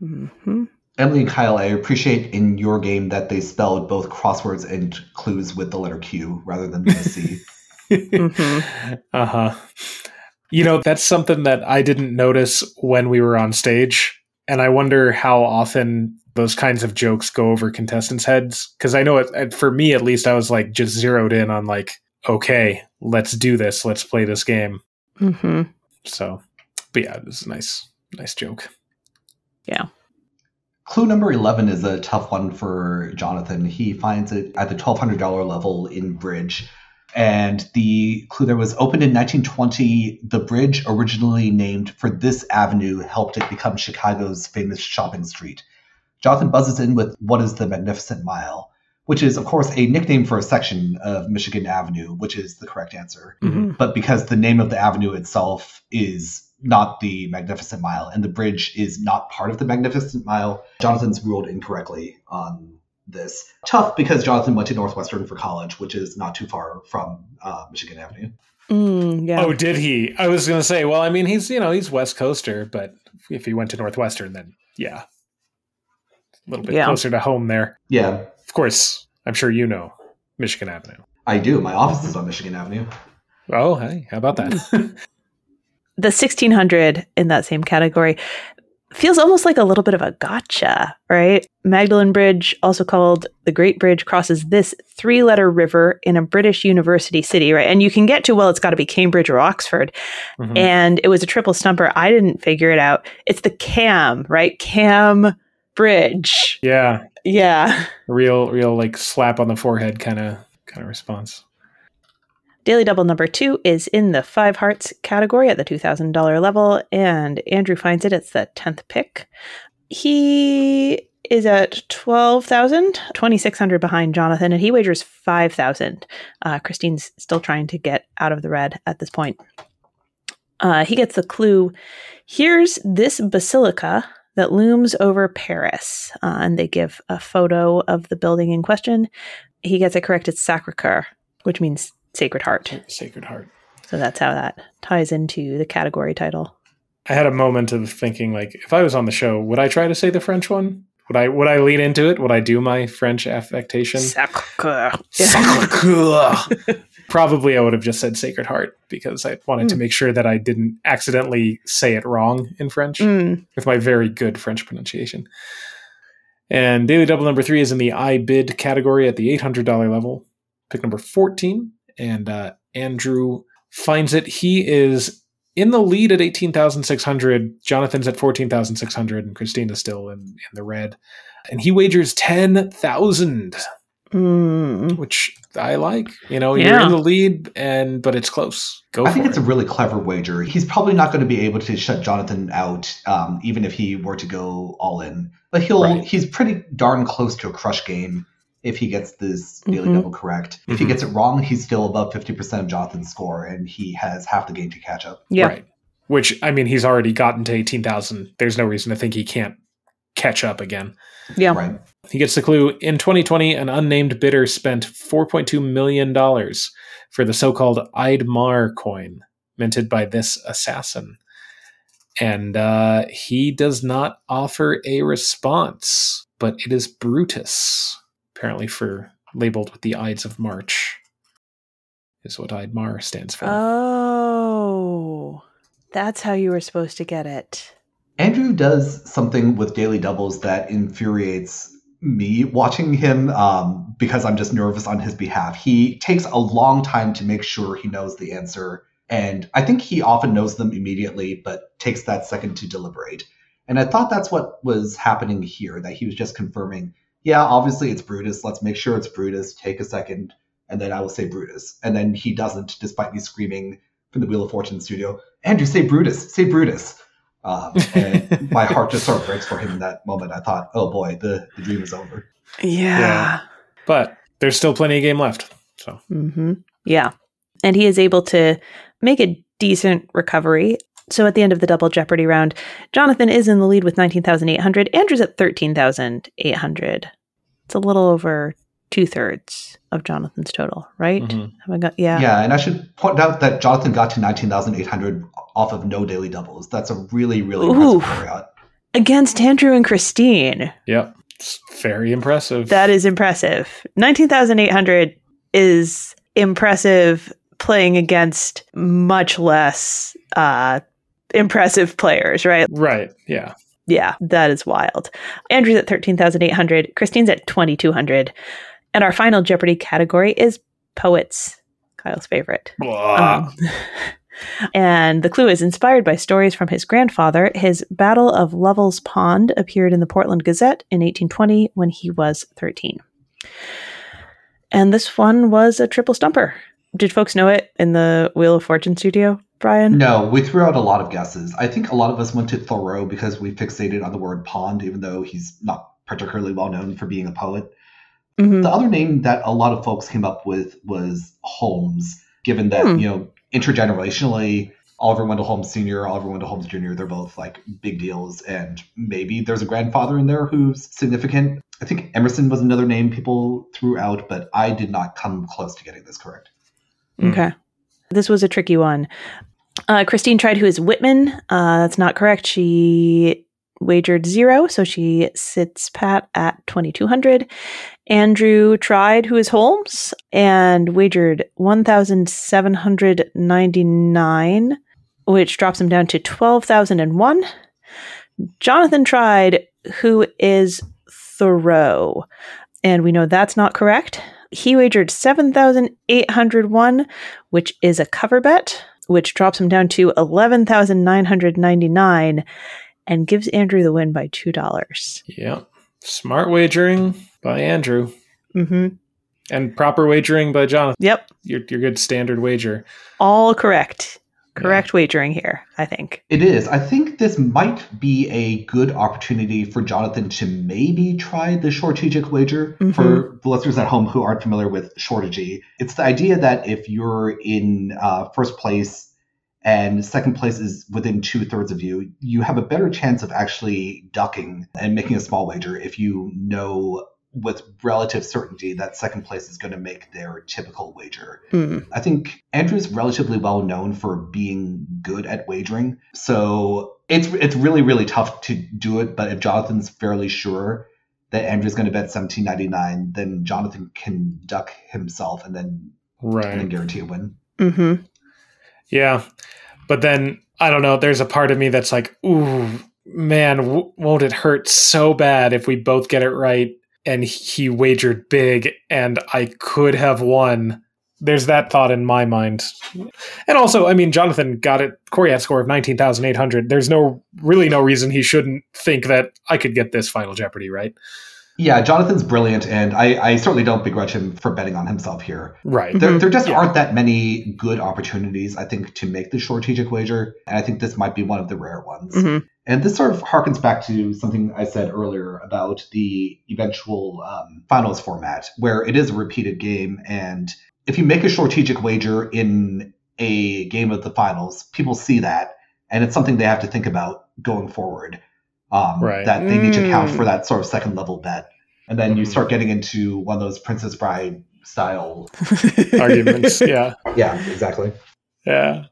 hmm Emily and Kyle, I appreciate in your game that they spelled both crosswords and clues with the letter Q rather than the C. Mhm. Uh huh. You know, that's something that I didn't notice when we were on stage. And I wonder how often those kinds of jokes go over contestants' heads. Because I know it, it, for me at least, I was like just zeroed in on like, okay, let's do this. Let's play this game. hmm So, but yeah, it was a nice, nice joke. Yeah. Clue number 11 is a tough one for Jonathan. He finds it at the $1,200 level in Bridge. And the clue there was opened in 1920. The bridge, originally named for this avenue, helped it become Chicago's famous shopping street. Jonathan buzzes in with what is the Magnificent Mile, which is, of course, a nickname for a section of Michigan Avenue, which is the correct answer. hmm But because the name of the avenue itself is not the Magnificent Mile and the bridge is not part of the Magnificent Mile, Jonathan's ruled incorrectly on this. Tough because Jonathan went to Northwestern for college, which is not too far from uh, Michigan Avenue. Mm, yeah. Oh, did he? I was going to say, well, I mean, he's, you know, he's West Coaster, but if he went to Northwestern, then yeah, a little bit Yeah. closer to home there. Yeah, Of course, I'm sure you know Michigan Avenue. I do. My office is on Michigan Avenue. Oh, hey, how about that? the 1600 in that same category feels almost like a little bit of a gotcha, right? Magdalen Bridge, also called the Great Bridge, crosses this three letter river in a British university city, right? And you can get to, well, it's got to be Cambridge or Oxford. Mhm. And it was a triple stumper. I didn't figure it out. It's the Cam, right? Cam Bridge. yeah, Yeah. real, real like slap on the forehead kind of kind of response. Daily Double number two is in the Five Hearts category at the $2,000 level, and Andrew finds it. It's the 10th pick. He is at 12,000, 2,600 behind Jonathan, and he wagers 5,000. Uh, Christine's still trying to get out of the red at this point. Uh, he gets the clue here's this basilica that looms over Paris, uh, and they give a photo of the building in question. He gets it correct. It's Sacre Coeur, which means Sacred Heart. Sacred Heart. So that's how that ties into the category title. I had a moment of thinking, like, if I was on the show, would I try to say the French one? Would I would I lean into it? Would I do my French affectation? Sacre Coeur. Sacre-Cœur. Probably I would have just said Sacred Heart because I wanted to Mm. make sure that I didn't accidentally say it wrong in French Mm, with my very good French pronunciation. And Daily Double number three is in the I bid category at the $800 level. Pick number 14. And uh, Andrew finds it. He is in the lead at 18,600. Jonathan's at 14,600. And Christine's still in, in the red. And he wagers 10,000 mm. which I like. You know, you're in the lead, and but it's close. Go I for think it. it's a really clever wager. He's probably not going to be able to shut Jonathan out, um, even if he were to go all in. But he'll Right. he's pretty darn close to a crush game if he gets this daily Mhm. double correct. If he Mhm. gets it wrong, he's still above fifty percent of Jonathan's score, and he has half the game to catch up. Yeah. right. Which I mean, he's already gotten to eighteen thousand. There's no reason to think he can't catch up again. Yeah. Right. He gets the clue. In 2020, an unnamed bidder spent 4.2 million dollars for the so-called Eid Mar coin minted by this assassin, and uh, he does not offer a response. But it is Brutus, apparently for labeled with the Ides of March, is what Eid Mar stands for. Oh, that's how you were supposed to get it. Andrew does something with daily doubles that infuriates me watching him um, because I'm just nervous on his behalf. He takes a long time to make sure he knows the answer, and I think he often knows them immediately, but takes that second to deliberate. And I thought that's what was happening here, that he was just confirming yeah, obviously it's Brutus. Let's make sure it's Brutus. Take a second, and then I will say Brutus. And then he doesn't, despite me screaming from the Wheel of Fortune studio, Andrew, say Brutus, say Brutus. Um, and my heart just sort of breaks for him in that moment. I thought, oh boy, the, the dream is over. Yeah. Yeah. But there's still plenty of game left. So hmm Yeah. And he is able to make a decent recovery. So at the end of the double Jeopardy round, Jonathan is in the lead with 19,800. Andrew's at 13,800. It's a little over two thirds of Jonathan's total, right? Mhm. Have I got, yeah. Yeah, and I should point out that Jonathan got to 19,800 off of no daily doubles. That's a really, really Ooh. impressive carryout. Against Andrew and Christine. Yep. It's very impressive. That is impressive. 19,800 is impressive playing against much less uh, impressive players, right? right. Yeah. Yeah, that is wild. Andrew's at 13,800. Christine's at 2,200. And our final Jeopardy category is poets, Kyle's favorite. Um, and the clue is inspired by stories from his grandfather. His Battle of Lovell's Pond appeared in the Portland Gazette in 1820 when he was 13. And this one was a triple stumper. Did folks know it in the Wheel of Fortune studio, Brian? No, we threw out a lot of guesses. I think a lot of us went to Thoreau because we fixated on the word pond, even though he's not particularly well known for being a poet. Mhm. The other name that a lot of folks came up with was Holmes, given that, Hmm. you know, intergenerationally, Oliver Wendell Holmes Sr., Oliver Wendell Holmes Jr., they're both like big deals. And maybe there's a grandfather in there who's significant. I think Emerson was another name people threw out, but I did not come close to getting this correct. Mm. Okay. This was a tricky one. Uh, Christine tried who is Whitman. Uh, that's not correct. She wagered zero, so she sits pat at 2200. Andrew tried who is Holmes and wagered 1799, which drops him down to 12,001. Jonathan tried who is Thoreau, and we know that's not correct. He wagered 7,801, which is a cover bet, which drops him down to 11,999 and gives Andrew the win by $2. Yep. Smart wagering by Andrew Mm-hmm. and proper wagering by Jonathan. Yep. Your, your good standard wager. All correct. Correct wagering here, I think. It is. I think this might be a good opportunity for Jonathan to maybe try the shortagic wager. Mhm. For the listeners at home who aren't familiar with shortagy, it's the idea that if you're in uh, first place and second place is within two thirds of you, you have a better chance of actually ducking and making a small wager if you know with relative certainty that second place is going to make their typical wager. Mm. I think Andrew's relatively well known for being good at wagering. So it's it's really really tough to do it. But if Jonathan's fairly sure that Andrew's going to bet seventeen ninety nine, then Jonathan can duck himself and then right. and then guarantee a win. Mm-hmm. Yeah. But then, I don't know, there's a part of me that's like, ooh, man, w- won't it hurt so bad if we both get it right and he wagered big and I could have won? There's that thought in my mind. And also, I mean, Jonathan got it, a score of 19,800. There's no, really no reason he shouldn't think that I could get this Final Jeopardy, right? Yeah, Jonathan's brilliant, and I, I certainly don't begrudge him for betting on himself here. Right. There, Mhm. there just Yeah. aren't that many good opportunities, I think, to make the strategic wager, and I think this might be one of the rare ones. Mm-hmm. And this sort of harkens back to something I said earlier about the eventual um, finals format, where it is a repeated game. And if you make a strategic wager in a game of the finals, people see that, and it's something they have to think about going forward. Um, Right. That they need to account Mm. for that sort of second level bet. And then you Mhm. start getting into one of those Princess Bride style. Arguments. Yeah. Yeah, exactly. Yeah.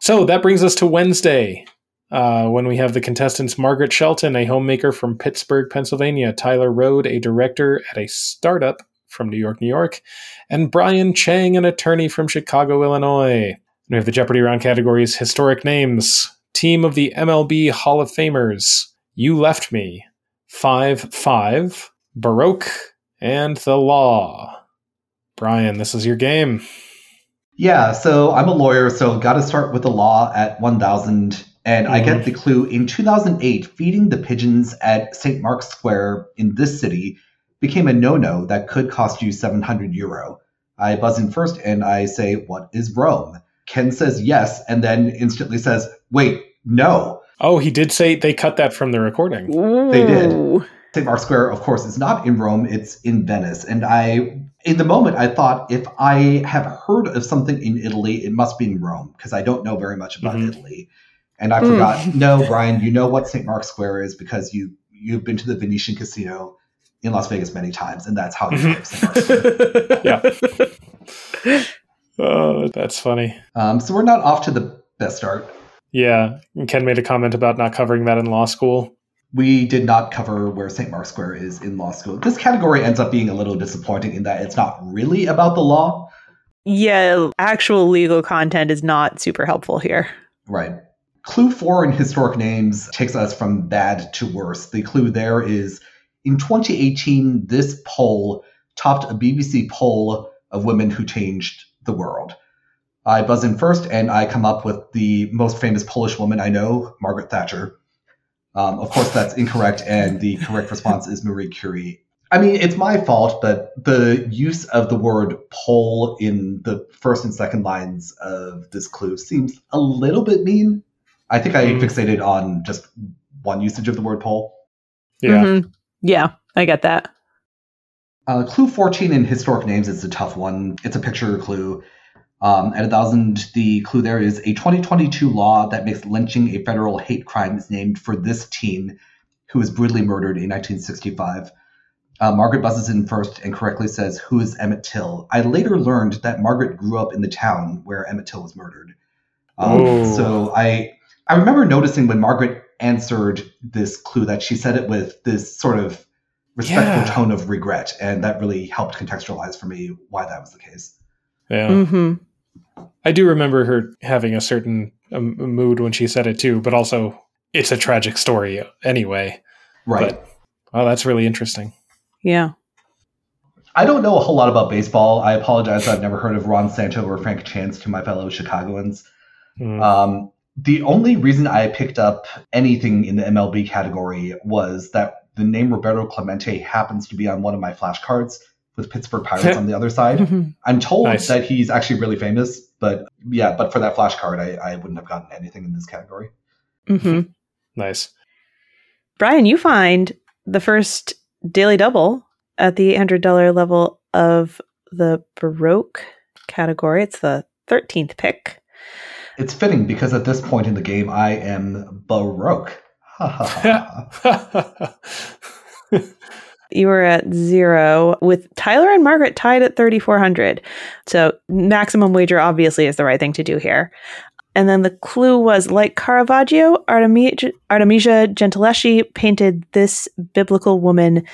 So that brings us to Wednesday, uh, when we have the contestants Margaret Shelton, a homemaker from Pittsburgh, Pennsylvania, Tyler Rhode, a director at a startup from New York, New York, and Brian Chang, an attorney from Chicago, Illinois. We have the Jeopardy round categories historic names, team of the MLB Hall of Famers, You Left Me, 5 5, Baroque, and The Law. Brian, this is your game. Yeah, so I'm a lawyer, so got to start with the law at 1000. And I Mhm. get the clue in 2008, feeding the pigeons at St. Mark's Square in this city became a no-no that could cost you 700 euro. I buzz in first and I say, "What is Rome?" Ken says yes, and then instantly says, "Wait, no." Oh, he did say they cut that from the recording. They did. Ooh. St. Mark's Square, of course, is not in Rome, it's in Venice. And I, in the moment, I thought if I have heard of something in Italy, it must be in Rome, because I don't know very much about Mhm. Italy. And I Mm. forgot, no, Brian, you know what St. Mark's Square is because you, you've been to the Venetian Casino in Las Vegas many times, and that's how you Mhm. know St. Mark's Square. Yeah. Oh, that's funny. Um, so we're not off to the best start. Yeah. And Ken made a comment about not covering that in law school. We did not cover where St. Mark's Square is in law school. This category ends up being a little disappointing in that it's not really about the law. Yeah, actual legal content is not super helpful here. Right. Clue four in historic names takes us from bad to worse. The clue there is in 2018, this poll topped a BBC poll of women who changed the world. I buzz in first and I come up with the most famous Polish woman I know, Margaret Thatcher. Um, of course, that's incorrect, and the correct response is Marie Curie. I mean, it's my fault, but the use of the word poll in the first and second lines of this clue seems a little bit mean. I think I Mm. fixated on just one usage of the word poll. Yeah. Mhm. Yeah, I get that. Uh, clue 14 in historic names is a tough one. It's a picture clue. Um, at a thousand, the clue there is a 2022 law that makes lynching a federal hate crime is named for this teen who was brutally murdered in 1965. Uh, Margaret buzzes in first and correctly says, Who is Emmett Till? I later learned that Margaret grew up in the town where Emmett Till was murdered. Um, Oh. so I, I remember noticing when Margaret answered this clue that she said it with this sort of respectful Yeah. tone of regret, and that really helped contextualize for me why that was the case. Yeah. hmm I do remember her having a certain um, mood when she said it too, but also it's a tragic story anyway. Right. But, oh, that's really interesting. Yeah. I don't know a whole lot about baseball. I apologize. I've never heard of Ron Santo or Frank Chance to my fellow Chicagoans. Hmm. Um, the only reason I picked up anything in the MLB category was that the name Roberto Clemente happens to be on one of my flashcards with Pittsburgh Pirates on the other side. Mhm. I'm told Nice. that he's actually really famous, but yeah, but for that flashcard, I, I wouldn't have gotten anything in this category. Mhm. nice. Brian, you find the first daily double at the $800 level of the Baroque category. It's the 13th pick. It's fitting because at this point in the game, I am Baroque. You were at zero with Tyler and Margaret tied at 3,400. So maximum wager obviously is the right thing to do here. And then the clue was like Caravaggio, Artemisia, Artemisia Gentileschi painted this biblical woman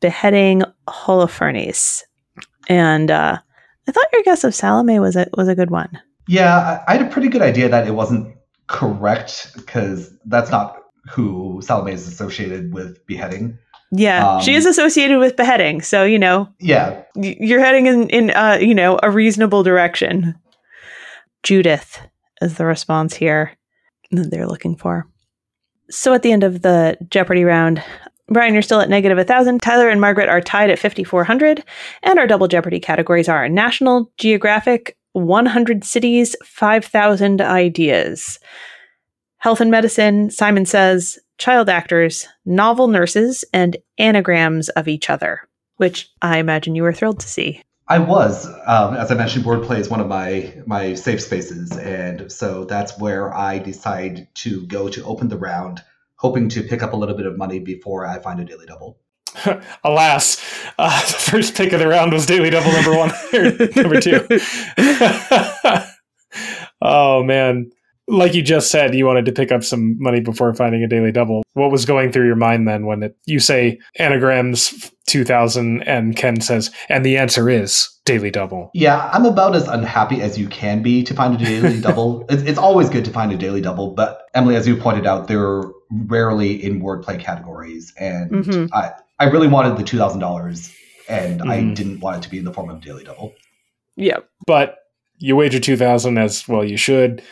beheading Holofernes. And uh, I thought your guess of Salome was a, was a good one. Yeah, I had a pretty good idea that it wasn't correct because that's not who Salome is associated with beheading. Yeah, Um, she is associated with beheading. So, you know, Yeah, you're heading in, in uh, you know, a reasonable direction. Judith is the response here that they're looking for. So at the end of the Jeopardy round, Brian, you're still at negative 1,000. Tyler and Margaret are tied at 5,400. And our double Jeopardy categories are National Geographic, 100 Cities, 5,000 Ideas. Health and Medicine, Simon says, Child Actors, Novel Nurses, and Anagrams of Each Other, which I imagine you were thrilled to see. I was. Um, as I mentioned, wordplay is one of my my safe spaces, and so that's where I decide to go to open the round, hoping to pick up a little bit of money before I find a daily double. Alas, uh, the first pick of the round was Daily Double number one, or number two. oh man, like you just said, you wanted to pick up some money before finding a Daily Double. What was going through your mind then when it, you say anagrams two thousand and Ken says, and the answer is Daily Double. Yeah, I'm about as unhappy as you can be to find a daily double. It's, it's always good to find a daily double, but Emily, as you pointed out, they're rarely in wordplay categories, and Mhm. I I really wanted the two thousand dollars, and I Mhm. didn't want it to be in the form of daily double. Yeah. But you wager 2000 as well you should.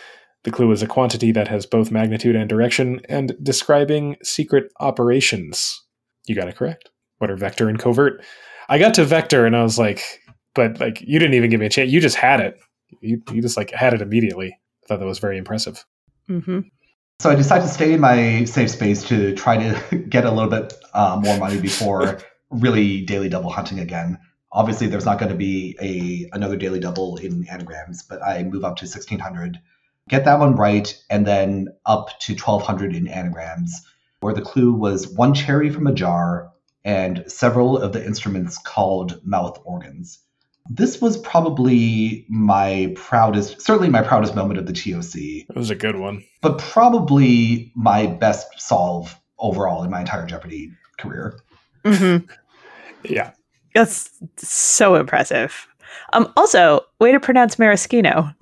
The clue is a quantity that has both magnitude and direction and describing secret operations. You got it correct. what are vector and covert. I got to vector and I was like, but like you didn't even give me a chance. You just had it. You you just like had it immediately. I thought that was very impressive. Mm-hmm. So I decided to stay in my safe space to try to get a little bit uh, more money before really daily double hunting again. Obviously, there's not going to be a another daily double in anagrams, but I move up to 1600, get that one right, and then up to 1200 in anagrams, where the clue was one cherry from a jar and several of the instruments called mouth organs. This was probably my proudest, certainly my proudest moment of the TOC, It was a good one. but probably my best solve overall in my entire Jeopardy career. Mm-hmm. Yeah. That's so impressive. Um, also, way to pronounce maraschino.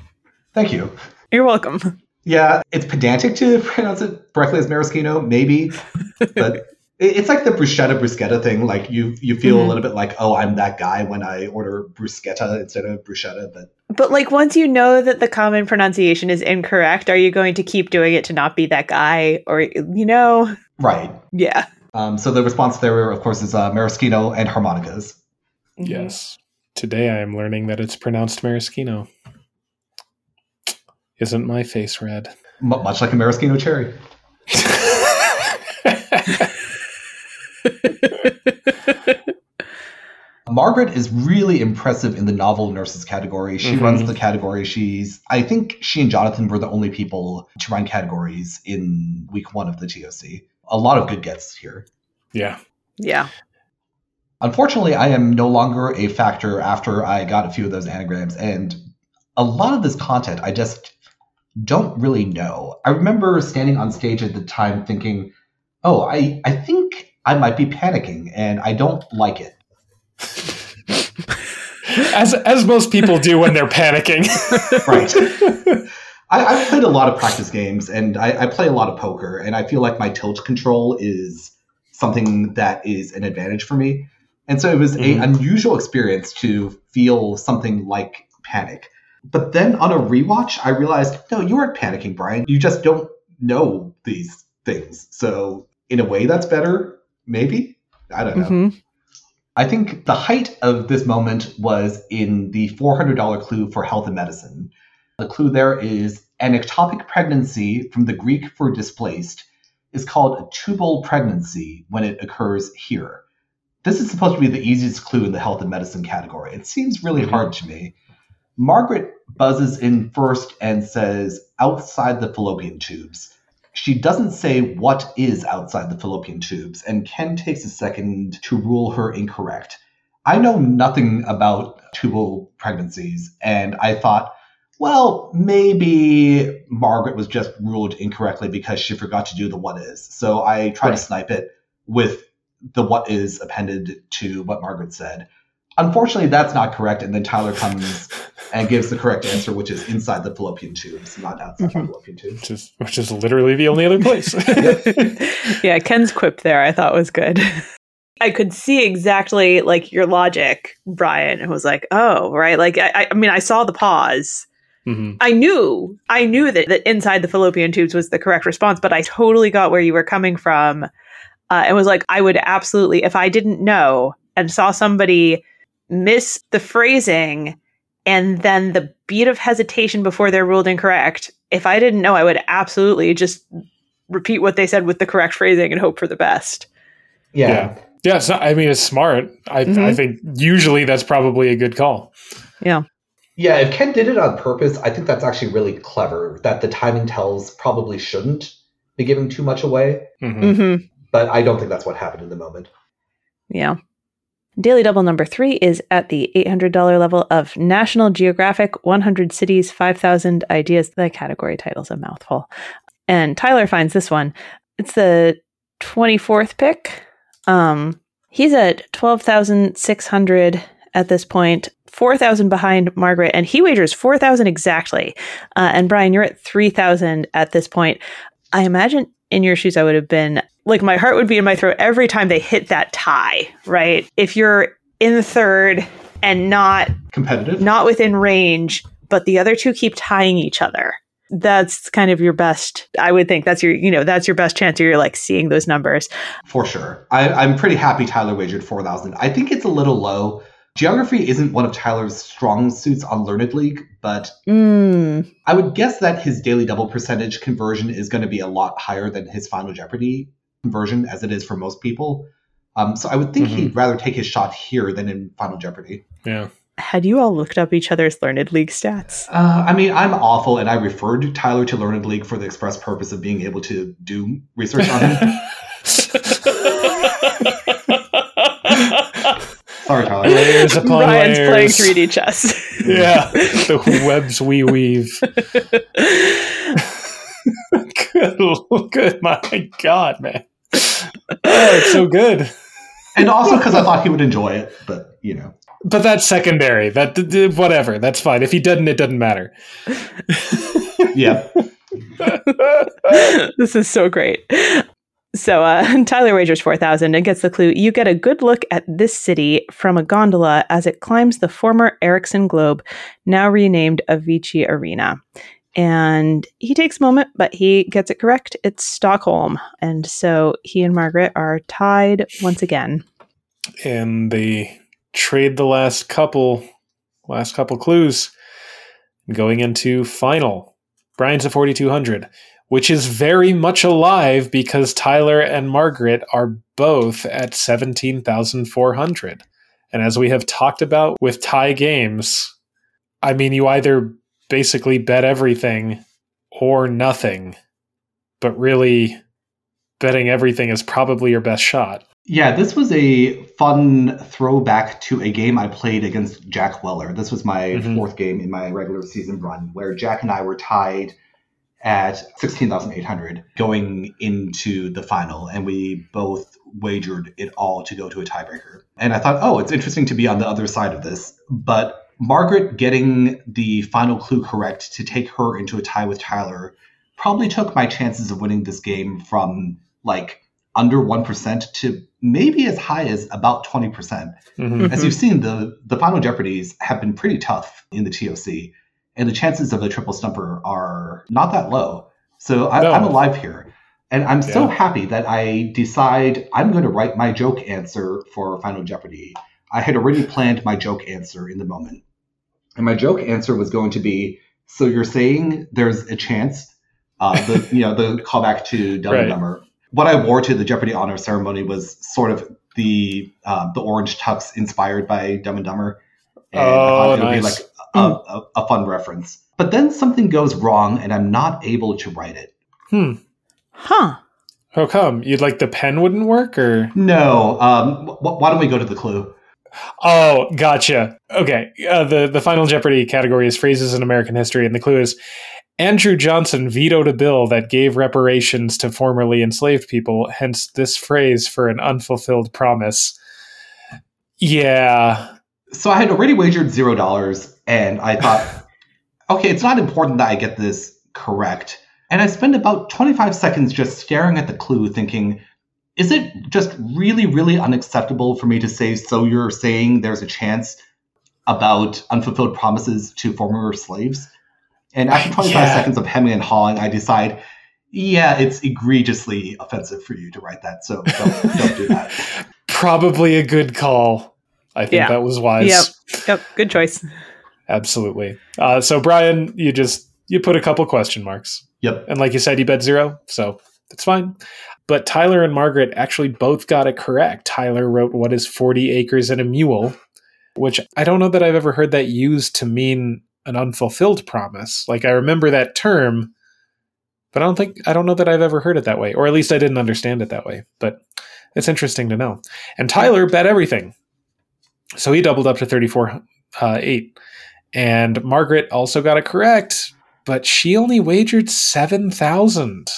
Thank you. You're welcome. Yeah, it's pedantic to pronounce it correctly as maraschino, maybe, but it's like the bruschetta bruschetta thing. Like you, you feel Mhm. a little bit like, oh, I'm that guy when I order bruschetta instead of bruschetta. But But like once you know that the common pronunciation is incorrect, are you going to keep doing it to not be that guy? Or you know, right. yeah. Um, so the response there, of course, is uh, maraschino and harmonicas. Mm-hmm. Yes. Today I am learning that it's pronounced maraschino. Isn't my face red? M- much like a maraschino cherry. Margaret is really impressive in the novel nurses category. She Mhm. runs the category. She's, I think she and Jonathan were the only people to run categories in week one of the TOC. A lot of good gets here. yeah. yeah. Unfortunately, I am no longer a factor after I got a few of those anagrams, and a lot of this content I just don't really know. I remember standing on stage at the time thinking, oh, I, I think I might be panicking, and I don't like it. As as most people do when they're panicking. Right. I, I've played a lot of practice games, and I, I play a lot of poker, and I feel like my tilt control is something that is an advantage for me. And so it was Mhm. an unusual experience to feel something like panic. But then on a rewatch, I realized, no, you aren't panicking, Brian. You just don't know these things. So in a way, that's better, maybe. I don't know. Mhm. I think the height of this moment was in the $400 clue for health and medicine. The clue there is an ectopic pregnancy from the Greek for displaced is called a tubal pregnancy when it occurs here. This is supposed to be the easiest clue in the health and medicine category. It seems really Mhm. hard to me. Margaret buzzes in first and says, outside the fallopian tubes. She doesn't say what is outside the fallopian tubes, and Ken takes a second to rule her incorrect. I know nothing about tubal pregnancies, and I thought, well, maybe Margaret was just ruled incorrectly because she forgot to do the what is. So I tried Right. to snipe it with the what is appended to what Margaret said. Unfortunately, that's not correct, and then Tyler comes and gives the correct answer, which is inside the fallopian tubes, not outside the Mhm. fallopian tubes. which is which is literally the only other place. yeah, Ken's quip there I thought was good. I could see exactly like your logic, Brian. It was like, oh, right. Like, I, I mean, I saw the pause. Mhm. I knew, I knew that, that inside the fallopian tubes was the correct response, but I totally got where you were coming from. Uh, and was like, I would absolutely, if I didn't know and saw somebody miss the phrasing and then the beat of hesitation before they're ruled incorrect, if I didn't know, I would absolutely just repeat what they said with the correct phrasing and hope for the best. Yeah. Yeah. Yeah, it's not, I mean it's smart. I I Mhm. think usually that's probably a good call. Yeah, Yeah. if Ken did it on purpose, I think that's actually really clever. That the timing tells probably shouldn't be giving too much away, Mhm. Mm-hmm. but I don't think that's what happened in the moment. Yeah. Daily Double number three is at the $800 level of National Geographic 100 Cities, 5,000 Ideas. The category title's a mouthful. And Tyler finds this one. It's the 24th pick. Um, he's at 12,600 at this point, 4,000 behind Margaret, and he wagers 4,000 exactly. Uh, and Brian, you're at 3,000 at this point. I imagine in your shoes, I would have been like, my heart would be in my throat every time they hit that tie, right? If you're in third and not Competitive? not within range, but the other two keep tying each other. that's kind of your best. I would think that's your, you know, that's your best chance. You're like seeing those numbers for sure. I, I'm pretty happy Tyler wagered four thousand. I think it's a little low. Geography isn't one of Tyler's strong suits on Learned League, but mm. I would guess that his daily double percentage conversion is going to be a lot higher than his Final Jeopardy conversion, as it is for most people. Um, so I would think mm-hmm. he'd rather take his shot here than in Final Jeopardy. Yeah. Had you all looked up each other's Learned League stats? Uh, I mean, I'm awful, and I referred Tyler to Learned League for the express purpose of being able to do research on him. Sorry, Tyler. Layers upon Ryan's layers. playing 3D chess. yeah, the webs we weave. good, good. My God, man. Oh, it's so good. And also because I thought he would enjoy it, but you know. But that's secondary. That whatever. That's fine. If he doesn't, it doesn't matter. yeah. this is so great. So uh, Tyler wagers 4,000 and gets the clue. You get a good look at this city from a gondola as it climbs the former Ericsson Globe, now renamed Avicii Arena. And he takes a moment, but he gets it correct. It's Stockholm. And so he and Margaret are tied once again. And they trade the last couple last couple clues going into final. Brian's at 4200 which is very much alive because Tyler and Margaret are both at 17,400. And as we have talked about with tie games, I mean, you either basically bet everything or nothing, but really betting everything is probably your best shot. Yeah, this was a fun throwback to a game I played against Jack Weller. This was my mm-hmm. fourth game in my regular season run, where Jack and I were tied at 16,800 going into the final, and we both wagered it all to go to a tiebreaker. And I thought, oh, it's interesting to be on the other side of this. But Margaret getting the final clue correct to take her into a tie with Tyler probably took my chances of winning this game from like under 1% to maybe as high as about 20%. mm hmm As you've seen, the, the final Jeopardies have been pretty tough in the TOC and the chances of a triple stumper are not that low. So I, am alive here. And I'm yeah. so happy that I decide I'm going to write my joke answer for Final Jeopardy. I had already planned my joke answer in the moment. And my joke answer was going to be so you're saying there's a chance, uh, the you know the callback to Dumb and Dumber. What I wore to the Jeopardy honor ceremony was sort of the uh, the orange tux inspired by Dumb and Dumber, and oh, I thought it would nice. be like a, a, a, fun reference. But then something goes wrong and I'm not able to write it. Hmm. Huh. How come? You'd like the pen wouldn't work or? No. Um, wh- why don't we go to the clue? Oh, gotcha. Okay. Uh, the, the final Jeopardy category is phrases in American history, and the clue is Andrew Johnson vetoed a bill that gave reparations to formerly enslaved people, hence this phrase for an unfulfilled promise. Yeah. So I had already wagered zero dollars and I thought, okay, it's not important that I get this correct. And I spend about 25 seconds just staring at the clue, thinking, is it just really, really unacceptable for me to say, so you're saying there's a chance about unfulfilled promises to former slaves? And after 25 yeah. seconds of hemming and hawing, I decide, yeah, it's egregiously offensive for you to write that. So don't, don't do that. Probably a good call. I think yeah. that was wise. Yep. Yep. Good choice. Absolutely. Uh, so Brian, you just you put a couple question marks. Yep. And like you said, you bet zero, so that's fine. But Tyler and Margaret actually both got it correct. Tyler wrote what is 40 acres and a mule, which I don't know that I've ever heard that used to mean an unfulfilled promise. Like I remember that term, but I don't think I don't know that I've ever heard it that way, or at least I didn't understand it that way. But it's interesting to know. And Tyler bet everything, so he doubled up to 34 uh, eight. And Margaret also got it correct, but she only wagered 7,000.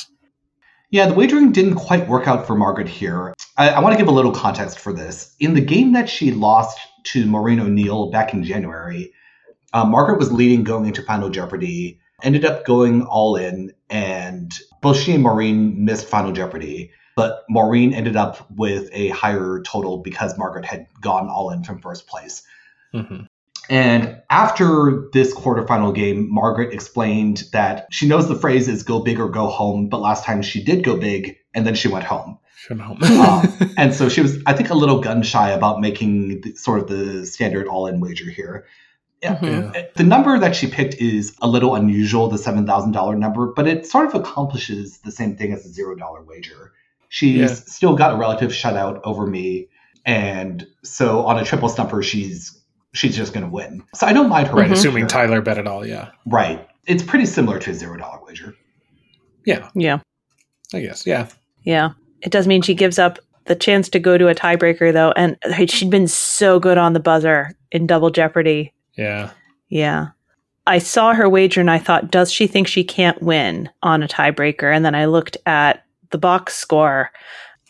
Yeah, the wagering didn't quite work out for Margaret here. I, I want to give a little context for this. In the game that she lost to Maureen O'Neil back in January, uh, Margaret was leading going into Final Jeopardy, ended up going all in, and both she and Maureen missed Final Jeopardy. But Maureen ended up with a higher total because Margaret had gone all in from first place. Mm-hmm. And after this quarterfinal game, Margaret explained that she knows the phrase is go big or go home, but last time she did go big and then she went home. um, and so she was, I think, a little gun shy about making the, sort of the standard all in wager here. Mm-hmm. The number that she picked is a little unusual, the $7,000 number, but it sort of accomplishes the same thing as a $0 wager. She's yeah. still got a relative shutout over me. And so on a triple stumper, she's she's just going to win. So I don't mind her. Right, assuming here. Tyler bet it all, yeah. Right. It's pretty similar to a zero dollar wager. Yeah. Yeah. I guess. Yeah. Yeah. It does mean she gives up the chance to go to a tiebreaker though, and she'd been so good on the buzzer in Double Jeopardy. Yeah. Yeah. I saw her wager and I thought, does she think she can't win on a tiebreaker? And then I looked at the box score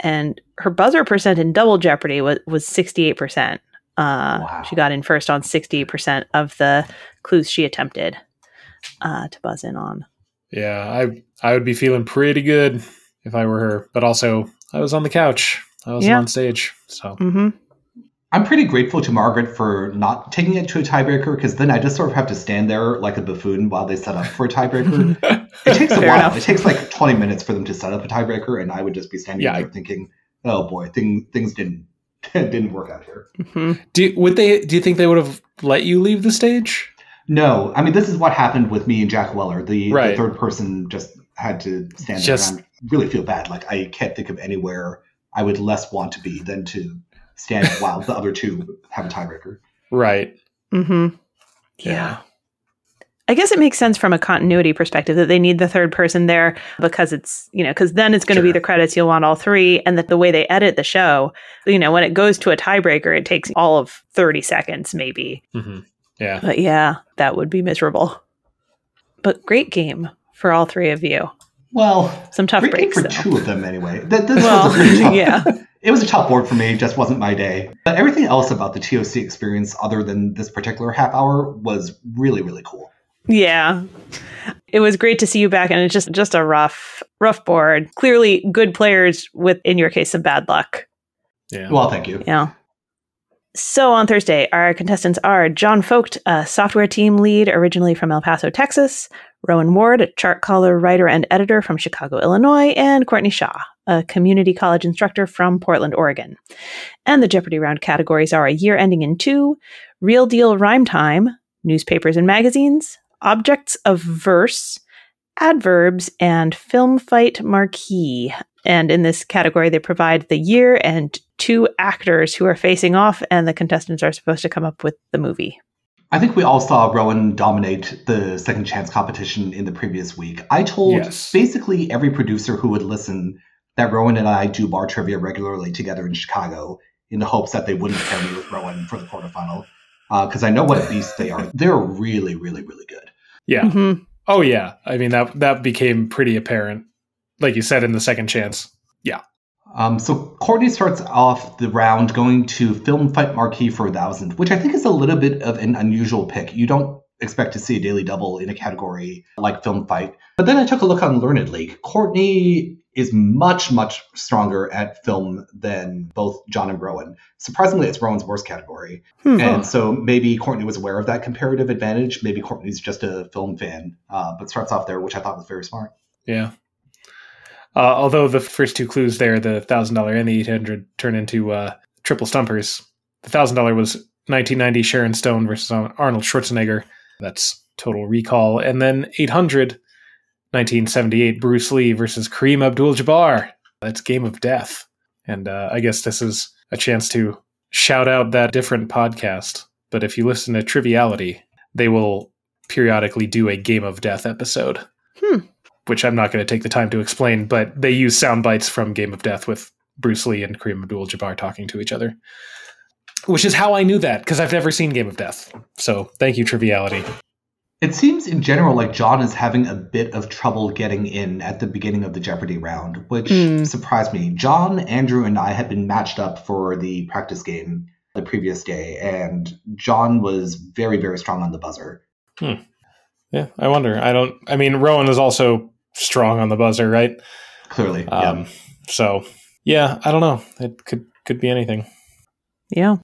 and her buzzer percent in double jeopardy was, was 68%. Uh, wow. She got in first on 68% of the clues she attempted uh, to buzz in on. Yeah, I I would be feeling pretty good if I were her, but also I was on the couch. I was yeah. on stage, so. Mm-hmm. I'm pretty grateful to Margaret for not taking it to a tiebreaker because then I just sort of have to stand there like a buffoon while they set up for a tiebreaker. it takes a Fair while. Enough. It takes like 20 minutes for them to set up a tiebreaker, and I would just be standing yeah, there I, thinking, "Oh boy, thing, things didn't didn't work out here. Mm-hmm. Do would they? Do you think they would have let you leave the stage? No, I mean this is what happened with me and Jack Weller. The, right. the third person just had to stand just, there and really feel bad. Like I can't think of anywhere I would less want to be than to stand while the other two have a tiebreaker. Right. Mm-hmm. Yeah. yeah. I guess it makes sense from a continuity perspective that they need the third person there because it's, you know, because then it's going to sure. be the credits you'll want all three. And that the way they edit the show, you know, when it goes to a tiebreaker, it takes all of 30 seconds, maybe. Mm-hmm. Yeah. But yeah, that would be miserable. But great game for all three of you. Well, some tough breaks for though. two of them anyway. This well, was tough, yeah. It was a tough board for me. It just wasn't my day. But everything else about the TOC experience, other than this particular half hour, was really, really cool. Yeah. It was great to see you back and it's just just a rough rough board. Clearly good players with in your case some bad luck. Yeah. Well, thank you. Yeah. So on Thursday, our contestants are John Focht, a software team lead originally from El Paso, Texas, Rowan Ward, a chart caller, writer, and editor from Chicago, Illinois, and Courtney Shaw, a community college instructor from Portland, Oregon. And the Jeopardy round categories are a year ending in two, real deal rhyme time, newspapers and magazines, objects of verse, adverbs, and film fight marquee. And in this category, they provide the year and two actors who are facing off, and the contestants are supposed to come up with the movie. I think we all saw Rowan dominate the second chance competition in the previous week. I told yes. basically every producer who would listen that Rowan and I do bar trivia regularly together in Chicago in the hopes that they wouldn't pair me with Rowan for the quarterfinal because uh, I know what beasts they are. They're really, really, really good. Yeah. Mm-hmm. Oh yeah. I mean that that became pretty apparent, like you said in the second chance. Yeah. Um, so Courtney starts off the round going to Film Fight Marquee for a thousand, which I think is a little bit of an unusual pick. You don't expect to see a daily double in a category like Film Fight. But then I took a look on Learned League. Courtney is much, much stronger at film than both John and Rowan. Surprisingly, it's Rowan's worst category. Hmm. And so maybe Courtney was aware of that comparative advantage. Maybe Courtney's just a film fan, uh, but starts off there, which I thought was very smart. Yeah. Uh, although the first two clues there, the $1,000 and the 800 turn into uh, triple stumpers. The $1,000 was 1990 Sharon Stone versus Arnold Schwarzenegger. That's total recall. And then 800 1978 Bruce Lee versus Kareem Abdul Jabbar. That's Game of Death. And uh, I guess this is a chance to shout out that different podcast. But if you listen to Triviality, they will periodically do a Game of Death episode. Hmm. Which I'm not going to take the time to explain, but they use sound bites from Game of Death with Bruce Lee and Kareem Abdul Jabbar talking to each other. Which is how I knew that, because I've never seen Game of Death. So thank you, Triviality. It seems in general like John is having a bit of trouble getting in at the beginning of the Jeopardy round, which mm. surprised me. John, Andrew, and I had been matched up for the practice game the previous day, and John was very, very strong on the buzzer. Hmm. Yeah, I wonder. I don't. I mean, Rowan is also strong on the buzzer, right? Clearly. Um, yeah. So, yeah, I don't know. It could could be anything. Yeah.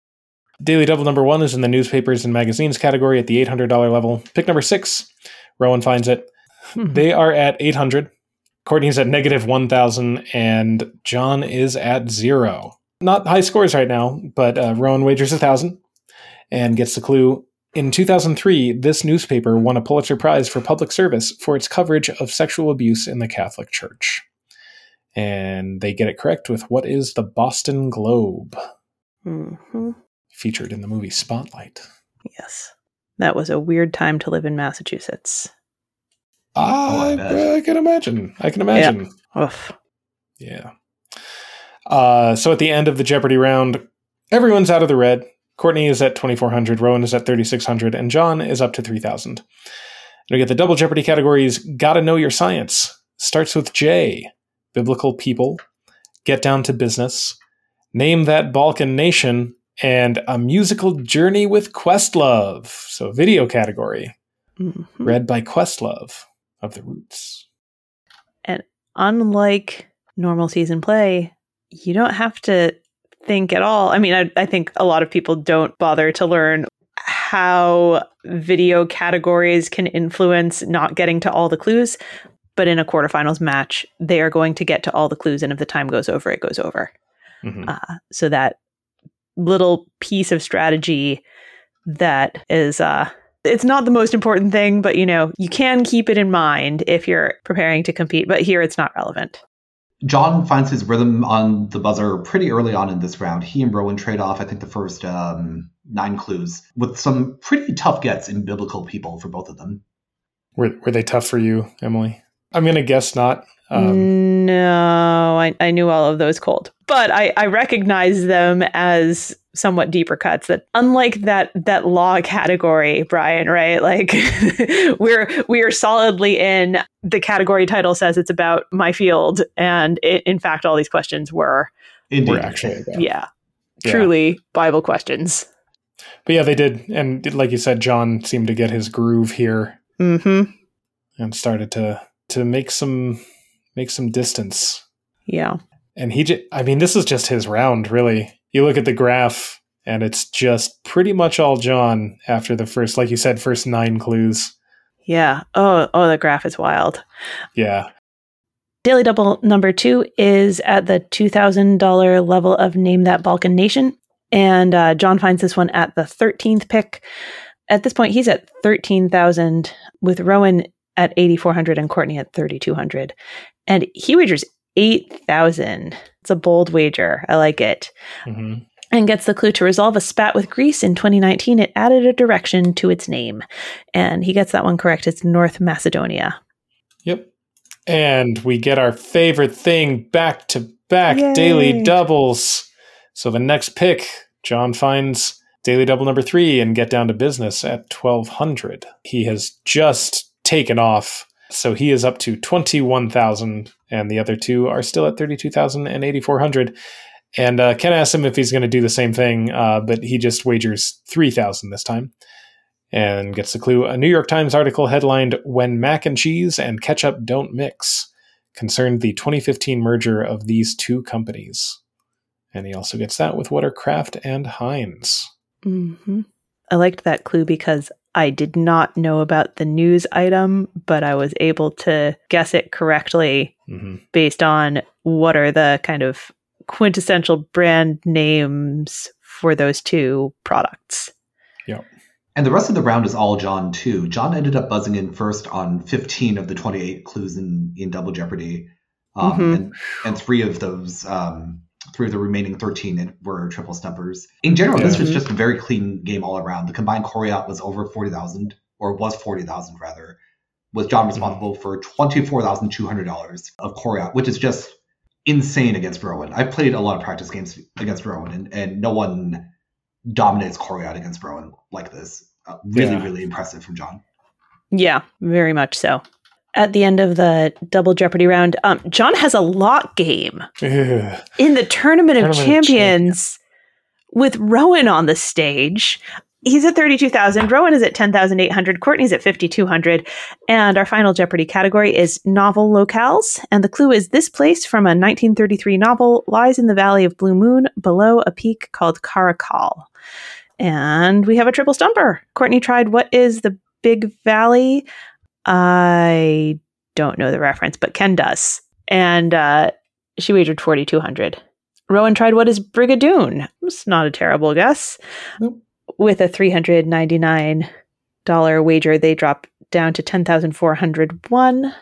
Daily Double number one is in the newspapers and magazines category at the $800 level. Pick number six, Rowan finds it. They are at 800. Courtney's at negative 1,000, and John is at zero. Not high scores right now, but uh, Rowan wagers 1,000 and gets the clue. In 2003, this newspaper won a Pulitzer Prize for public service for its coverage of sexual abuse in the Catholic Church. And they get it correct with what is the Boston Globe, hmm featured in the movie Spotlight. Yes. That was a weird time to live in Massachusetts. I I. I can imagine. I can imagine. Oof. Yeah. Uh, so at the end of the Jeopardy round, everyone's out of the red. Courtney is at 2,400, Rowan is at 3,600, and John is up to 3,000. And we get the double Jeopardy categories Gotta Know Your Science. Starts with J, Biblical People, Get Down to Business, Name That Balkan Nation, and A Musical Journey with Questlove. So video category, Mhm. read by Questlove of The Roots. And unlike normal season play, you don't have to think at all. I mean, I, I think a lot of people don't bother to learn how video categories can influence not getting to all the clues. But in a quarterfinals match, they are going to get to all the clues. And if the time goes over, it goes over. Mhm. uh, so that little piece of strategy that is uh it's not the most important thing but you know you can keep it in mind if you're preparing to compete but here it's not relevant John finds his rhythm on the buzzer pretty early on in this round. He and Rowan trade off, I think, the first um, nine clues with some pretty tough gets in biblical people for both of them. Were, were they tough for you, Emily? I'm going to guess not. Um, no I, I knew all of those cold but I, I recognize them as somewhat deeper cuts that unlike that that law category brian right like we're we are solidly in the category title says it's about my field and it, in fact all these questions were Indeed. were actually. yeah, Yeah. truly bible questions But yeah, they did. And like you said, John seemed to get his groove here mm-hmm and started to to make some make some distance. yeah And he just, I mean, this is just his round, really. You look at the graph and it's just pretty much all John after the first, like you said, first nine clues. yeah oh oh the graph is wild Yeah. Daily Double number two is at the $2,000 level of Name That Balkan Nation. And uh, John finds this one at the 13th pick. At this point, he's at 13,000 with Rowan at 8,400 and Courtney at 3,200. And he wagers 8,000. It's a bold wager. I like it. hmm And gets the clue to resolve a spat with Greece in 2019. It added a direction to its name. And he gets that one correct. It's North Macedonia. Yep. And we get our favorite thing back to back Yay. daily doubles. So the next pick, John finds daily double number three and get down to business at 1200. He has just taken off. So he is up to 21,000, and the other two are still at 32,000 and 8,400. And uh, Ken asked him if he's going to do the same thing, uh, but he just wagers 3,000 this time and gets the clue. A New York Times article headlined When Mac and Cheese and Ketchup Don't Mix concerned the 2015 merger of these two companies. And he also gets that with what are Kraft and Heinz. hmm I liked that clue because I did not know about the news item, but I was able to guess it correctly hmm based on what are the kind of quintessential brand names for those two products. Yeah. And the rest of the round is all John, too. John ended up buzzing in first on 15 of the 28 clues in, in Double Jeopardy. Um, Mhm. and, and three of those, um, of the remaining 13 were triple stumpers. In general, this was just a very clean game all around. The combined Coryat was over 40,000, or was 40,000 rather, with John responsible for $24,200 of Coryat, which is just insane against Rowan. I've played a lot of practice games against Rowan, and, and no one dominates Coryat against Rowan like this. Uh, really, Yeah. really impressive from John. Yeah, very much so. At the end of the double Jeopardy round, um, John has a lot game in the Tournament, of Tournament of Champions with Rowan on the stage. He's at 32,000. Rowan is at 10,800. Courtney's at 5,200. And our final Jeopardy category is novel locales. And the clue is this place from a 1933 novel lies in the valley of Blue Moon below a peak called Karakal. And we have a triple stumper. Courtney tried what is the Big Valley? I don't know the reference, but Ken does. And uh, she wagered 4,200. Rowan tried what is Brigadoon? It's not a terrible guess. Nope. With a $399 wager, they drop down to 10,401.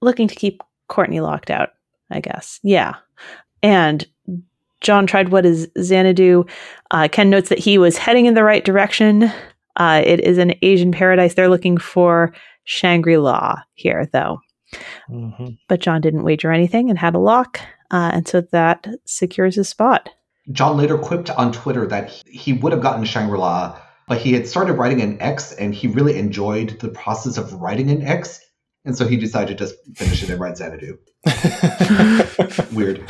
Looking to keep Courtney locked out, I guess. Yeah. And John tried what is Xanadu. Uh, Ken notes that he was heading in the right direction. Uh, it is an Asian paradise. They're looking for Shangri La here, though. Mm-hmm. But John didn't wager anything and had a lock. Uh, and so that secures his spot. John later quipped on Twitter that he would have gotten Shangri La, but he had started writing an X and he really enjoyed the process of writing an X. And so he decided to just finish it and write Xanadu. Weird.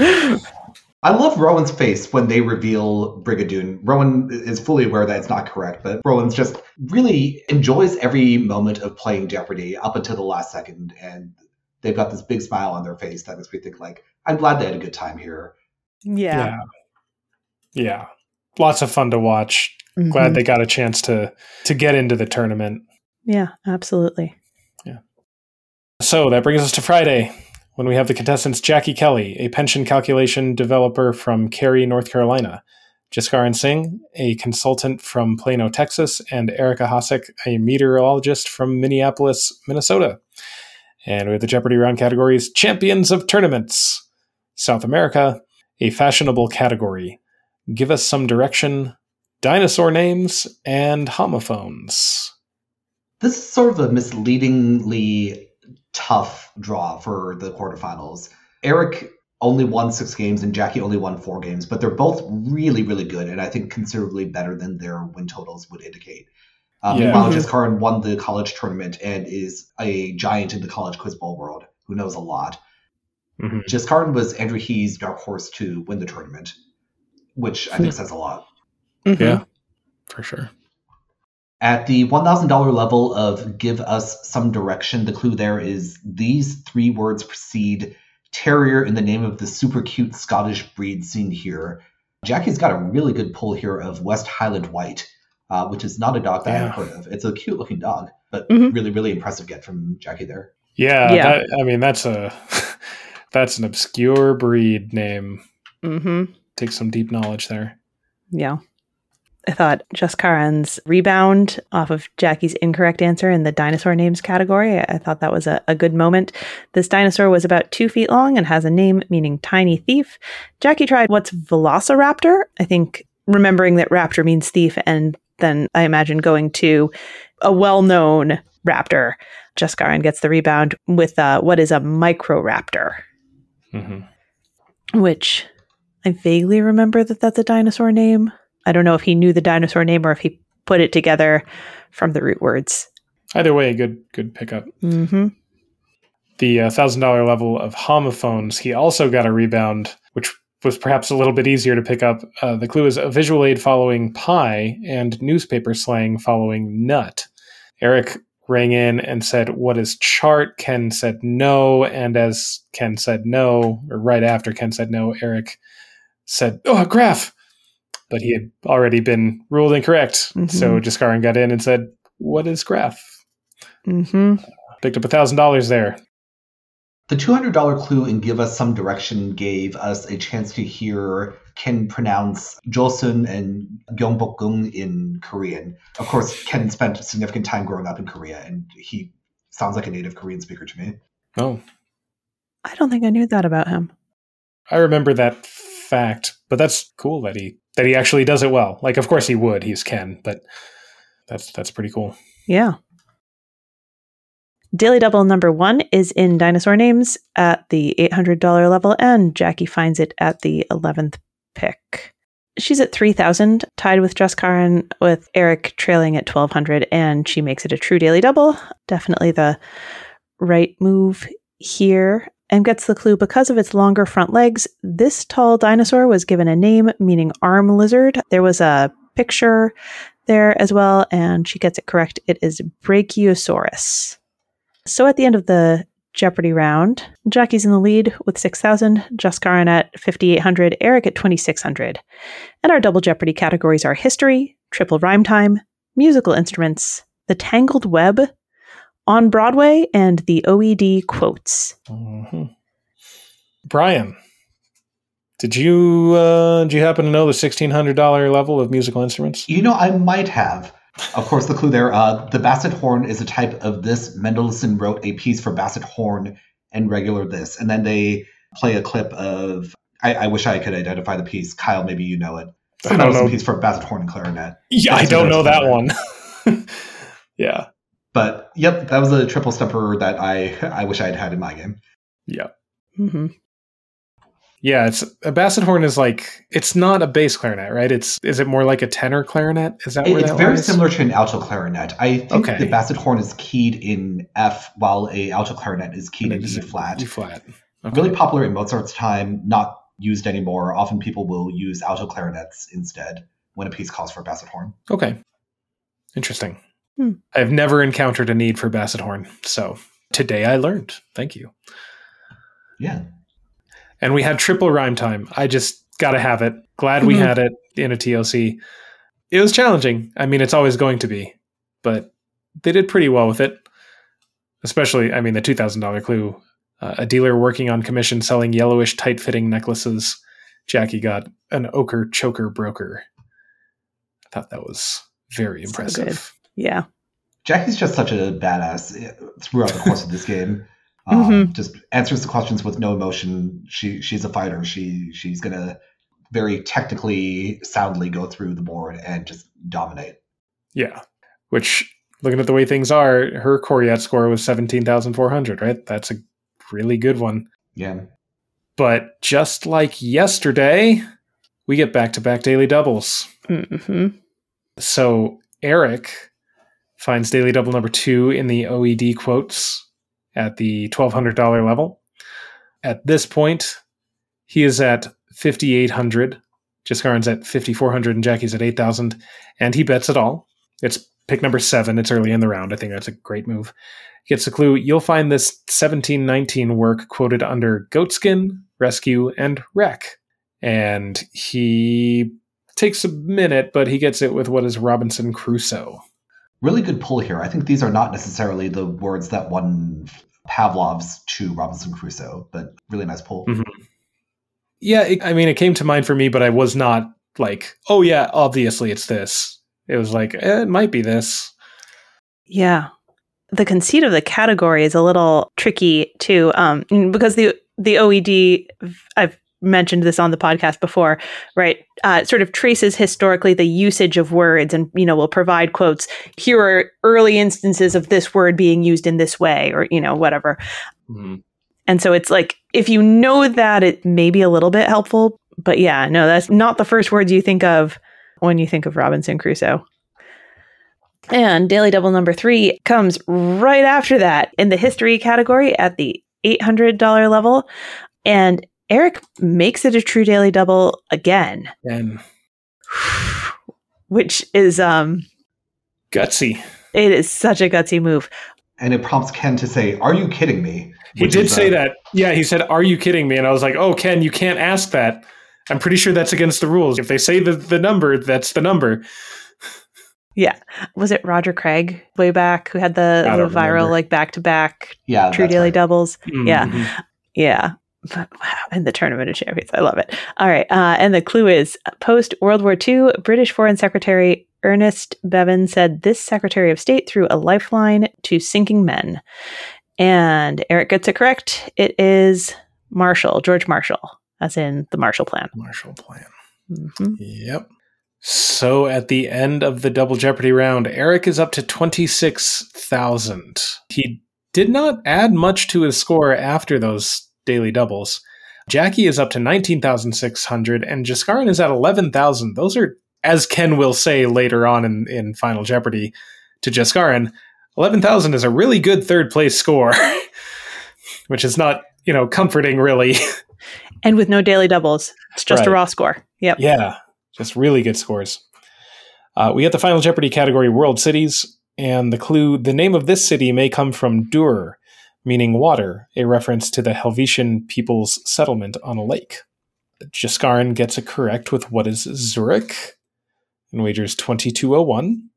I love Rowan's face when they reveal Brigadoon. Rowan is fully aware that it's not correct, but Rowan's just really enjoys every moment of playing Jeopardy up until the last second, and they've got this big smile on their face that makes me think like, I'm glad they had a good time here. Yeah. yeah. Yeah. Lots of fun to watch. Mhm. Glad they got a chance to to get into the tournament. Yeah, absolutely. Yeah. So that brings us to Friday, when we have the contestants Jackie Kelly, a pension calculation developer from Cary, North Carolina, Jaskaran Singh, a consultant from Plano, Texas, and Eric Ahasic, a meteorologist from Minneapolis, Minnesota. And we have the Jeopardy round categories Champions of Tournaments, South America, a fashionable category, Give Us Some Direction, Dinosaur Names, and Homophones. This is sort of a misleadingly tough draw for the quarterfinals. Eric only won six games and Jackie only won four games, but they're both really, really good, and I think considerably better than their win totals would indicate. Um, Yeah. Meanwhile, Mhm. Jaskaran won the college tournament and is a giant in the college quiz bowl world who knows a lot. Mhm. Jaskaran was Andrew He's dark horse to win the tournament, which I think says a lot. Mhm. Yeah, for sure. At the $1,000 level of give us some direction, the clue there is these three words precede terrier in the name of the super cute Scottish breed seen here. Jackie's got a really good pull here of West Highland White, uh, which is not a dog that Yeah. I've heard of. It's a cute looking dog, but Mhm. really, really impressive get from Jackie there. Yeah, Yeah. That, I mean that's a that's an obscure breed name. Mm-hmm. Takes some deep knowledge there. Yeah. I thought Jaskaran's rebound off of Jackie's incorrect answer in the dinosaur names category, I thought that was a, a good moment. This dinosaur was about two feet long and has a name meaning tiny thief. Jackie tried what's Velociraptor. I think remembering that raptor means thief, and then I imagine going to a well known raptor. Jaskaran gets the rebound with uh, what is a microraptor, hmm which I vaguely remember that that's a dinosaur name. I don't know if he knew the dinosaur name or if he put it together from the root words. Either way, good good pickup. Mm-hmm. The uh, thousand dollar level of homophones, he also got a rebound, which was perhaps a little bit easier to pick up. Uh, the clue is a visual aid following pie and newspaper slang following nut. Eric rang in and said, "What is chart?" Ken said no, and as Ken said no, or right after Ken said no, Eric said, "Oh, a graph." But he had already been ruled incorrect, Mhm. so Jaskaran got in and said, "What is graph?" Mm-hmm. Picked up a thousand dollars there. The $200 clue in Give Us Some Direction gave us a chance to hear Ken pronounce Joseon and Gyeongbokgung in Korean. Of course, Ken spent significant time growing up in Korea, and he sounds like a native Korean speaker to me. Oh, I don't think I knew that about him. I remember that fact, but that's cool that he that he actually does it well. Like, of course he would. He's Ken, but that's that's pretty cool. Yeah. Daily Double number one is in Dinosaur Names at the $800 level, and Jackie finds it at the 11th pick. She's at 3000 tied with Jaskaran, with Eric trailing at 1200 and she makes it a true daily double. Definitely the right move here. And gets the clue because of its longer front legs. This tall dinosaur was given a name meaning arm lizard. There was a picture there as well, and she gets it correct. It is Brachiosaurus. So at the end of the Jeopardy round. Jackie's in the lead with 6,000, Jaskaran at 5,800, Eric at 2,600. And our double Jeopardy categories are history, triple rhyme time, musical instruments, the Tangled Web, on Broadway, and the OED quotes. Mm-hmm. Brian, did you uh, did you happen to know the sixteen hundred dollar level of musical instruments? You know, I might have. Of course, the clue there: uh, the basset horn is a type of this. Mendelssohn wrote a piece for basset horn and regular this, and then they play a clip of. I, I wish I could identify the piece. Kyle, maybe you know it. Some I don't Mendelssohn know. piece for basset horn and clarinet. Yeah, I don't know that called. one. yeah, But yep, that was a triple stumper that I I wish I had had in my game. yeah, hmm yeah. It's a basset horn is like it's not a bass clarinet, right? It's is it more like a tenor clarinet? Is that It- where it's that very lies? similar to an alto clarinet. I think Okay. the basset horn is keyed in F, while a alto clarinet is keyed in it is E a flat. E flat. Okay. Really popular in Mozart's time, not used anymore. Often people will use alto clarinets instead when a piece calls for a basset horn. Okay. Interesting. Hmm. I've never encountered a need for basset horn, so today I learned. Thank you. Yeah. And we had triple rhyme time. I just got to have it. Glad we Mhm. had it in a TLC. It was challenging. I mean, it's always going to be, but they did pretty well with it. Especially, I mean, the $2,000 clue. Uh, a dealer working on commission selling yellowish, tight fitting necklaces. Jackie got an ochre choker broker. I thought that was very So impressive. Yeah. Jackie's just such a badass throughout the course of this game. Um, Mhm. Just answers the questions with no emotion. She she's a fighter. She she's gonna very technically soundly go through the board and just dominate. Yeah. Which, looking at the way things are, her Coryat score was 17,400, right? That's a really good one. Yeah. But just like yesterday, we get back to back daily doubles. hmm So Eric finds daily double number two in the OED quotes at the $1,200 level. At this point, he is at 5,800. Jaskaran's at 5,400 and Jackie's at 8,000. And he bets it all. It's pick number seven. It's early in the round. I think that's a great move. Gets a clue. You'll find this 1719 work quoted under Goatskin, Rescue, and Wreck. And he takes a minute, but he gets it with what is Robinson Crusoe. Really good pull here. I think these are not necessarily the words that won Pavlov's to Robinson Crusoe, but really nice pull. Mhm. Yeah, it, I mean, it came to mind for me, but I was not like, oh, yeah, obviously it's this. It was like, eh, it might be this. Yeah. The conceit of the category is a little tricky too, um, because the the OED I've mentioned this on the podcast before, right? Uh, sort of traces historically the usage of words, and you know will provide quotes. Here are early instances of this word being used in this way, or you know whatever. And so it's like if you know that, it may be a little bit helpful. But yeah, no, that's not the first words you think of when you think of Robinson Crusoe. And Daily Double number three comes right after that in the history category at the $800 level. And Eric makes it a true Daily Double again, And which is, um, gutsy. it is such a gutsy move. And it prompts Ken to say, Are you kidding me? He did is, say uh, that. Yeah, he said, Are you kidding me? And I was like, Oh, Ken, you can't ask that. I'm pretty sure that's against the rules. If they say the, the number, that's the number. Yeah. Was it Roger Craig way back who had the, the viral, remember. like back to back Yeah. true Daily right. Doubles? Yeah. Mhm. Yeah. But, wow, and the Tournament of Champions. I love it. All right. Uh, and the clue is post World War II, British Foreign Secretary Ernest Bevin said this Secretary of State threw a lifeline to sinking men. And Eric gets it correct. It is Marshall, George Marshall, as in the Marshall Plan. Marshall Plan. Mhm. Yep. So at the end of the double jeopardy round, Eric is up to 26,000. He did not add much to his score after those daily doubles. Jackie is up to 19,600 and Jaskaran is at 11,000. Those are, as Ken will say later on in, in Final Jeopardy to Jaskaran, 11,000 is a really good third place score, which is not, you know, comforting really. And with no daily doubles, it's just a raw score. Yep. Yeah, just really good scores. Uh, we get the Final Jeopardy category World Cities, and the clue the name of this city may come from Dur, meaning water, a reference to the Helvetian people's settlement on a lake. Jaskaran gets it correct with what is Zurich and wagers 2201.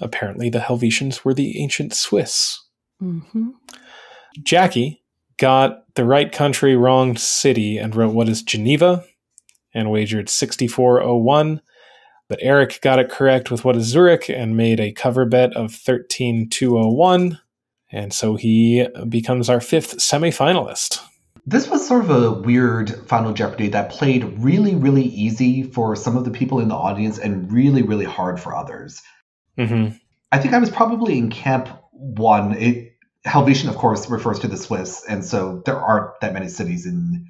Apparently, the Helvetians were the ancient Swiss. Mm-hmm. Jackie got the right country, wrong city, and wrote what is Geneva and wagered 6401. But Eric got it correct with what is Zurich and made a cover bet of 13201. And so he becomes our fifth semifinalist. This was sort of a weird Final Jeopardy that played really, really easy for some of the people in the audience and really, really hard for others. Mm-hmm. I think I was probably in camp one. It, Helvetian, of course, refers to the Swiss, and so there aren't that many cities in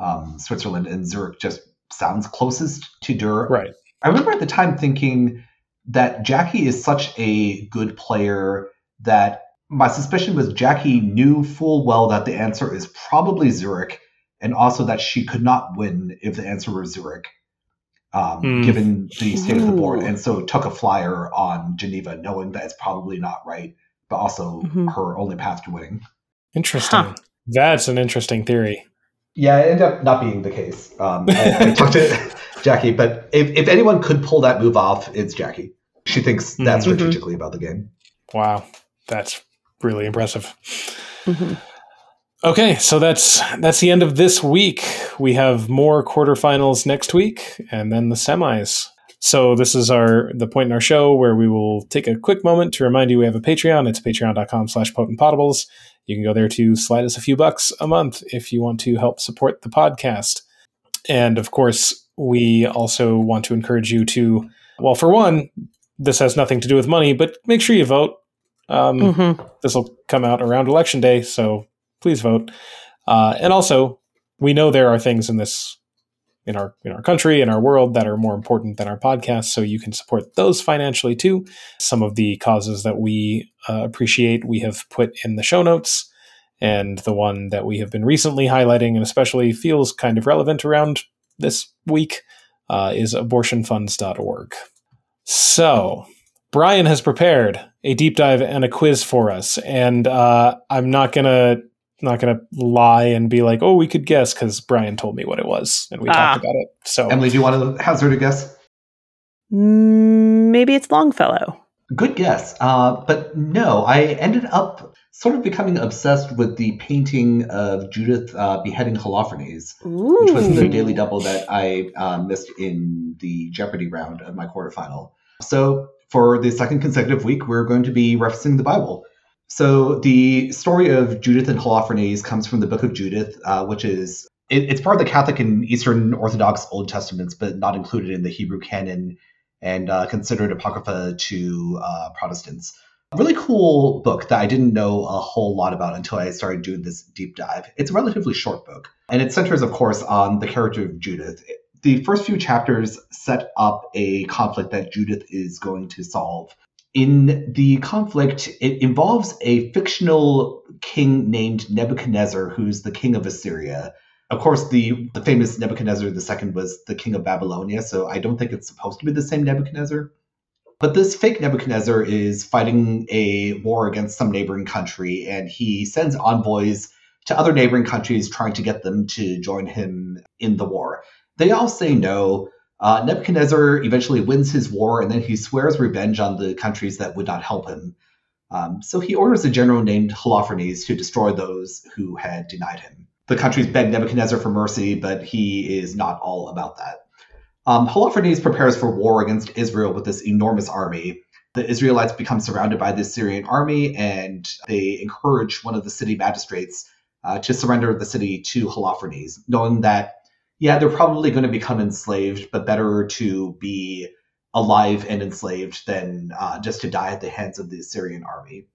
um, Switzerland, and Zurich just sounds closest to Dur. Right. I remember at the time thinking that Jackie is such a good player that my suspicion was Jackie knew full well that the answer is probably Zurich, and also that she could not win if the answer were Zurich, um, Hmm. given the state of the board, and so took a flyer on Geneva, knowing that it's probably not right, but also Mhm. her only path to winning. Interesting. Huh. That's an interesting theory. Yeah, it ended up not being the case. Um, I, I talked to Jackie, but if, if anyone could pull that move off, it's Jackie. She thinks that Mhm. strategically about the game. Wow. That's really impressive. Mm-hmm. Okay, so that's that's the end of this week. We have more quarterfinals next week and then the semis. So this is our the point in our show where we will take a quick moment to remind you we have a Patreon. It's patreon.com slash potentpotables. You can go there to slide us a few bucks a month if you want to help support the podcast. And of course, we also want to encourage you to, well, for one, this has nothing to do with money, but make sure you vote. Um, Mm-hmm. this will come out around election day, so please vote. Uh, and also, we know there are things in this in our in our country in our world that are more important than our podcast, so you can support those financially too. Some of the causes that we uh, appreciate we have put in the show notes, and the one that we have been recently highlighting and especially feels kind of relevant around this week uh, is abortionfunds.org. So, Brian has prepared a deep dive and a quiz for us, and uh, I'm not gonna not gonna lie and be like, "Oh, we could guess," because Brian told me what it was and we Ah. talked about it. So, Emily, do you want to hazard a guess? Mm, maybe it's Longfellow. Good guess. Uh, but no, I ended up sort of becoming obsessed with the painting of Judith uh, beheading Holofernes, Ooh. which was the daily double that I uh, missed in the Jeopardy round of my quarterfinal. So for the second consecutive week, we're going to be referencing the Bible. So the story of Judith and Holofernes comes from the Book of Judith, uh, which is it, it's part of the Catholic and Eastern Orthodox Old Testaments, but not included in the Hebrew canon and uh, considered apocrypha to uh, Protestants. A really cool book that I didn't know a whole lot about until I started doing this deep dive. It's a relatively short book, and it centers, of course, on the character of Judith. The first few chapters set up a conflict that Judith is going to solve. In the conflict, it involves a fictional king named Nebuchadnezzar, who's the king of Assyria. Of course, the, the famous Nebuchadnezzar II was the king of Babylonia, so I don't think it's supposed to be the same Nebuchadnezzar. But this fake Nebuchadnezzar is fighting a war against some neighboring country, and he sends envoys to other neighboring countries trying to get them to join him in the war. They all say no. Uh, Nebuchadnezzar eventually wins his war, and then he swears revenge on the countries that would not help him. Um, so he orders a general named Holofernes to destroy those who had denied him. The countries beg Nebuchadnezzar for mercy, but he is not all about that. Um, Holofernes prepares for war against Israel with this enormous army. The Israelites become surrounded by the Assyrian army, and they encourage one of the city magistrates uh, to surrender the city to Holofernes, knowing that, yeah, they're probably going to become enslaved, but better to be alive and enslaved than uh, just to die at the hands of the Assyrian army.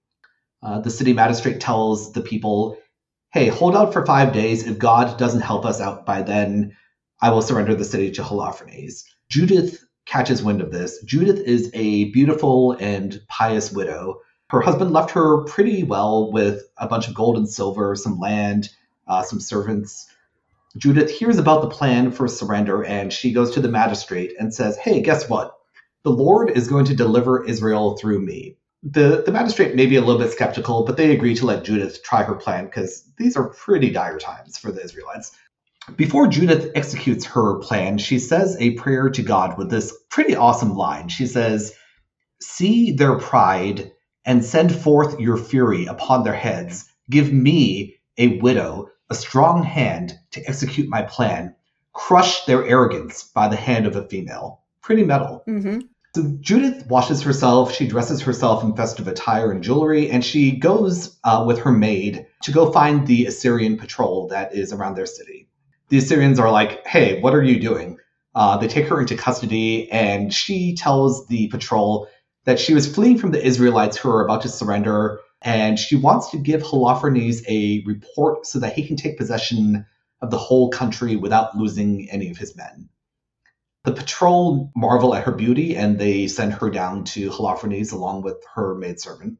Uh, the city magistrate tells the people, hey, hold out for five days. If God doesn't help us out by then, I will surrender the city to Holofernes. Judith catches wind of this. Judith is a beautiful and pious widow. Her husband left her pretty well with a bunch of gold and silver, some land, uh, some servants. Judith hears about the plan for surrender and she goes to the magistrate and says, Hey, guess what? The Lord is going to deliver Israel through me. The, the magistrate may be a little bit skeptical, but they agree to let Judith try her plan because these are pretty dire times for the Israelites. Before Judith executes her plan, she says a prayer to God with this pretty awesome line. She says, See their pride and send forth your fury upon their heads. Give me, a widow, a strong hand to execute my plan. Crush their arrogance by the hand of a female. Pretty metal. Mm-hmm. So Judith washes herself, she dresses herself in festive attire and jewelry, and she goes uh, with her maid to go find the Assyrian patrol that is around their city. The Assyrians are like, hey, what are you doing? Uh, they take her into custody, and she tells the patrol that she was fleeing from the Israelites who are about to surrender, and she wants to give Holofernes a report so that he can take possession of the whole country without losing any of his men. The patrol marvel at her beauty and they send her down to Holofernes along with her maidservant.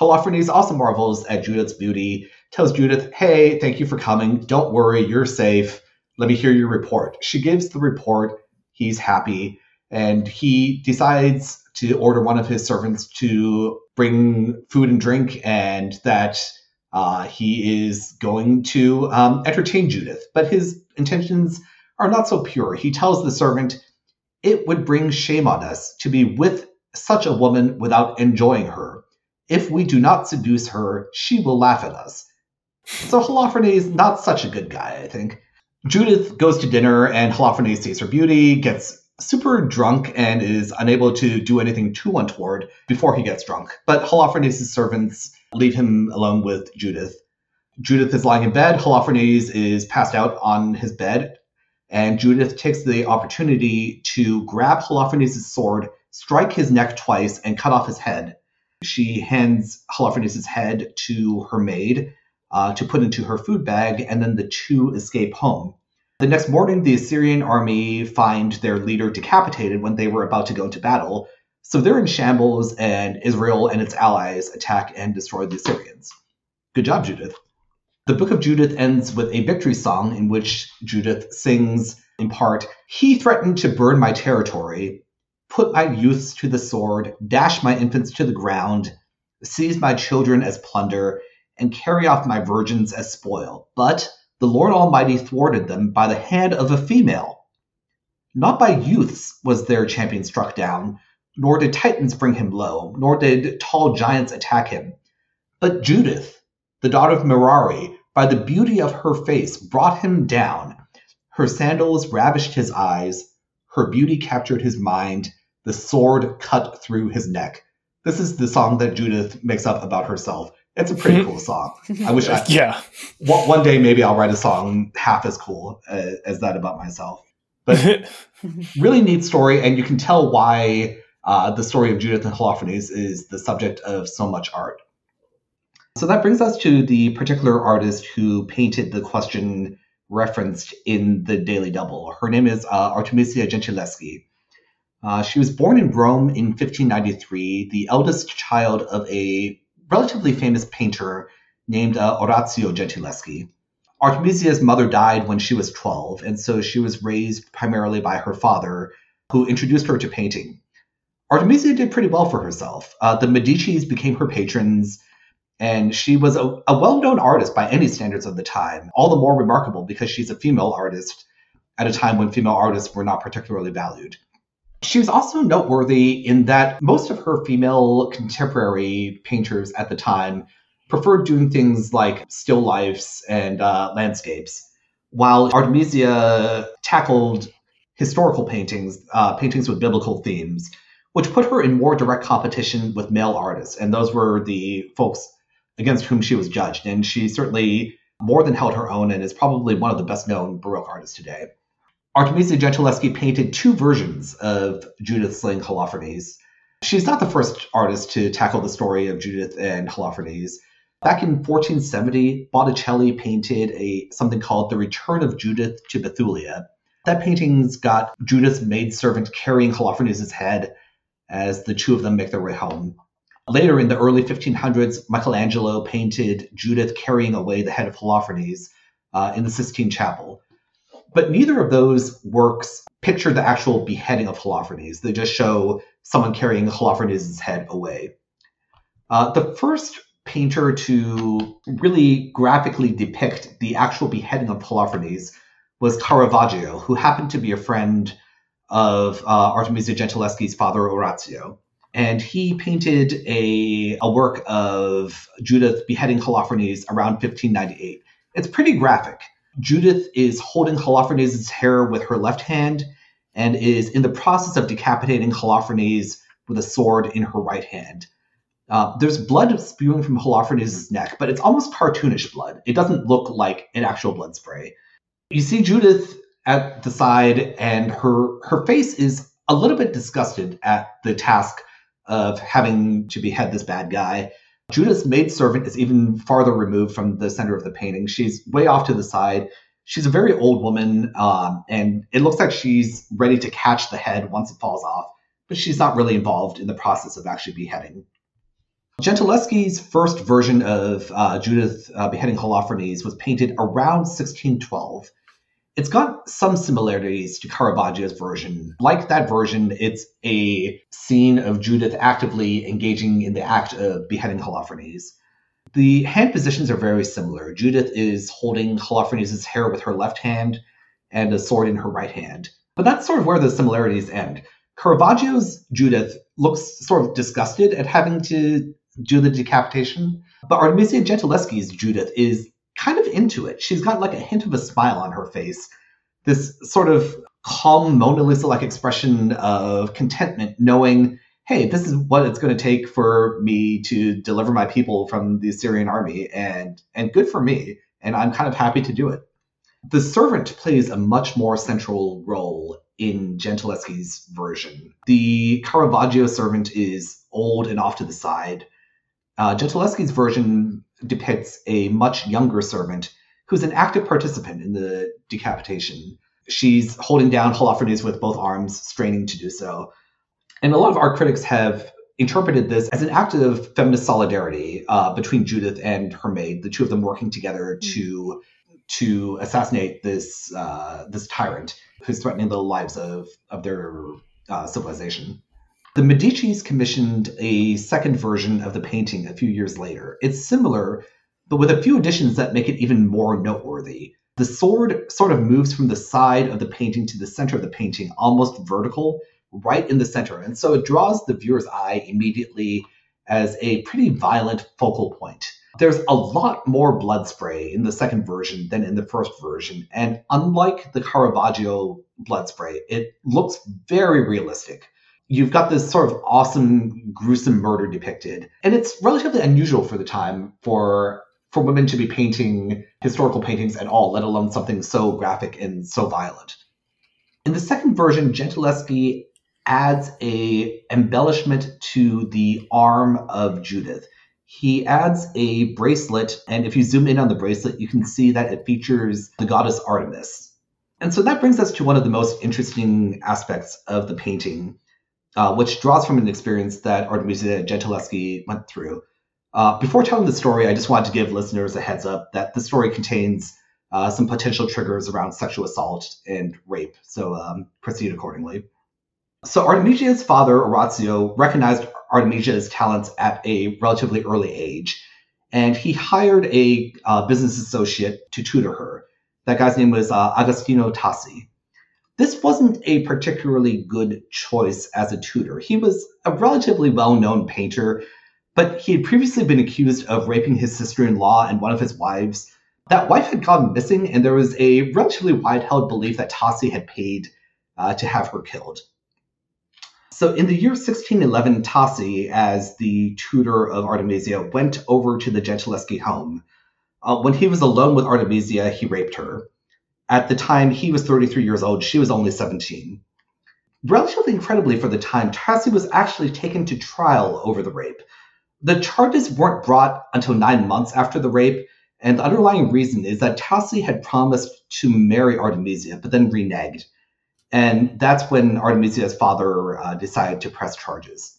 Holofernes also marvels at Judith's beauty, tells Judith, Hey, thank you for coming. Don't worry, you're safe. Let me hear your report. She gives the report. He's happy and he decides to order one of his servants to bring food and drink and that uh, he is going to um, entertain Judith. But his intentions are not so pure. He tells the servant, It would bring shame on us to be with such a woman without enjoying her. If we do not seduce her, she will laugh at us. So Holofernes not such a good guy, I think. Judith goes to dinner and Holofernes sees her beauty, gets super drunk, and is unable to do anything too untoward before he gets drunk. But Holofernes' servants leave him alone with Judith. Judith is lying in bed. Holofernes is passed out on his bed, and Judith takes the opportunity to grab Holofernes' sword, strike his neck twice, and cut off his head. She hands Holofernes' head to her maid uh, to put into her food bag, and then the two escape home. The next morning, the Assyrian army find their leader decapitated when they were about to go into battle. So they're in shambles, and Israel and its allies attack and destroy the Assyrians. Good job, Judith. The book of Judith ends with a victory song in which Judith sings, in part, He threatened to burn my territory, put my youths to the sword, dash my infants to the ground, seize my children as plunder, and carry off my virgins as spoil. But the Lord Almighty thwarted them by the hand of a female. Not by youths was their champion struck down, nor did Titans bring him low, nor did tall giants attack him. But Judith, the daughter of Merari, by the beauty of her face, brought him down. Her sandals ravished his eyes, her beauty captured his mind, the sword cut through his neck. This is the song that Judith makes up about herself. It's a pretty cool song. I wish I yeah. one, one day maybe I'll write a song half as cool as, as that about myself. But really neat story, and you can tell why uh, the story of Judith and Holofernes is the subject of so much art. So that brings us to the particular artist who painted the question referenced in the Daily Double. Her name is uh, Artemisia Gentileschi. Uh, she was born in Rome in 1593, the eldest child of a relatively famous painter named uh, Orazio Gentileschi. Artemisia's mother died when she was 12, and so she was raised primarily by her father, who introduced her to painting. Artemisia did pretty well for herself. Uh, the Medicis became her patrons, and she was a, a well known artist by any standards of the time, all the more remarkable because she's a female artist at a time when female artists were not particularly valued. She was also noteworthy in that most of her female contemporary painters at the time preferred doing things like still lifes and uh, landscapes, while Artemisia tackled historical paintings, uh, paintings with biblical themes, which put her in more direct competition with male artists. And those were the folks against whom she was judged. And she certainly more than held her own and is probably one of the best known Baroque artists today. Artemisia Gentileschi painted two versions of Judith slaying Holofernes. She's not the first artist to tackle the story of Judith and Holofernes. Back in 1470, Botticelli painted a something called The Return of Judith to Bethulia. That painting's got Judith's maidservant carrying Holofernes' head as the two of them make their way home. Later in the early 1500s, Michelangelo painted Judith carrying away the head of Holofernes uh, in the Sistine Chapel. But neither of those works picture the actual beheading of Holofernes. They just show someone carrying Holofernes' head away. Uh, the first painter to really graphically depict the actual beheading of Holofernes was Caravaggio, who happened to be a friend of uh, Artemisia Gentileschi's father, Orazio. And he painted a, a work of Judith beheading Holofernes around 1598. It's pretty graphic. Judith is holding Holofernes' hair with her left hand and is in the process of decapitating Holofernes with a sword in her right hand. Uh, there's blood spewing from Holofernes' neck, but it's almost cartoonish blood. It doesn't look like an actual blood spray. You see Judith at the side, and her her face is a little bit disgusted at the task of having to behead this bad guy. Judith's maidservant is even farther removed from the center of the painting. She's way off to the side. She's a very old woman, um, and it looks like she's ready to catch the head once it falls off, but she's not really involved in the process of actually beheading. Gentileschi's first version of uh, Judith uh, beheading Holofernes was painted around 1612. It's got some similarities to Caravaggio's version. Like that version, it's a scene of Judith actively engaging in the act of beheading Holofernes. The hand positions are very similar. Judith is holding Holofernes' hair with her left hand and a sword in her right hand. But that's sort of where the similarities end. Caravaggio's Judith looks sort of disgusted at having to do the decapitation. But Artemisia Gentileschi's Judith is kind of into it. She's got like a hint of a smile on her face, this sort of calm Mona Lisa like expression of contentment, knowing, hey, this is what it's going to take for me to deliver my people from the Assyrian army, and and good for me, and I'm kind of happy to do it. The servant plays a much more central role in Gentileschi's version. The Caravaggio servant is old and off to the side. Uh, Gentileschi's version depicts a much younger servant who's an active participant in the decapitation. She's holding down Holofernes with both arms, straining to do so. And a lot of art critics have interpreted this as an act of feminist solidarity uh, between Judith and her maid, the two of them working together mm. to to assassinate this uh, this tyrant who's threatening the lives of of their uh, civilization. The Medicis commissioned a second version of the painting a few years later. It's similar, but with a few additions that make it even more noteworthy. The sword sort of moves from the side of the painting to the center of the painting, almost vertical, right in the center. And so it draws the viewer's eye immediately as a pretty violent focal point. There's a lot more blood spray in the second version than in the first version. And unlike the Caravaggio blood spray, it looks very realistic you've got this sort of awesome, gruesome murder depicted. And it's relatively unusual for the time for for women to be painting historical paintings at all, let alone something so graphic and so violent. In the second version, Gentileschi adds a embellishment to the arm of Judith. He adds a bracelet, and if you zoom in on the bracelet, you can see that it features the goddess Artemis. And so that brings us to one of the most interesting aspects of the painting, uh, which draws from an experience that Artemisia Gentileschi went through. Uh, before telling the story, I just wanted to give listeners a heads up that the story contains uh, some potential triggers around sexual assault and rape, so um, proceed accordingly. So Artemisia's father, Orazio, recognized Artemisia's talents at a relatively early age, and he hired a uh, business associate to tutor her. That guy's name was uh, Agostino Tassi. This wasn't a particularly good choice as a tutor. He was a relatively well known painter, but he had previously been accused of raping his sister in law and one of his wives. That wife had gone missing, and there was a relatively wide held belief that Tassi had paid uh, to have her killed. So in the year 1611, Tassi, as the tutor of Artemisia, went over to the Gentileschi home. Uh, when he was alone with Artemisia, he raped her. At the time, he was 33 years old, she was only 17. Relatively incredibly for the time, Tassi was actually taken to trial over the rape. The charges weren't brought until nine months after the rape, and the underlying reason is that Tassi had promised to marry Artemisia, but then reneged. And that's when Artemisia's father uh, decided to press charges.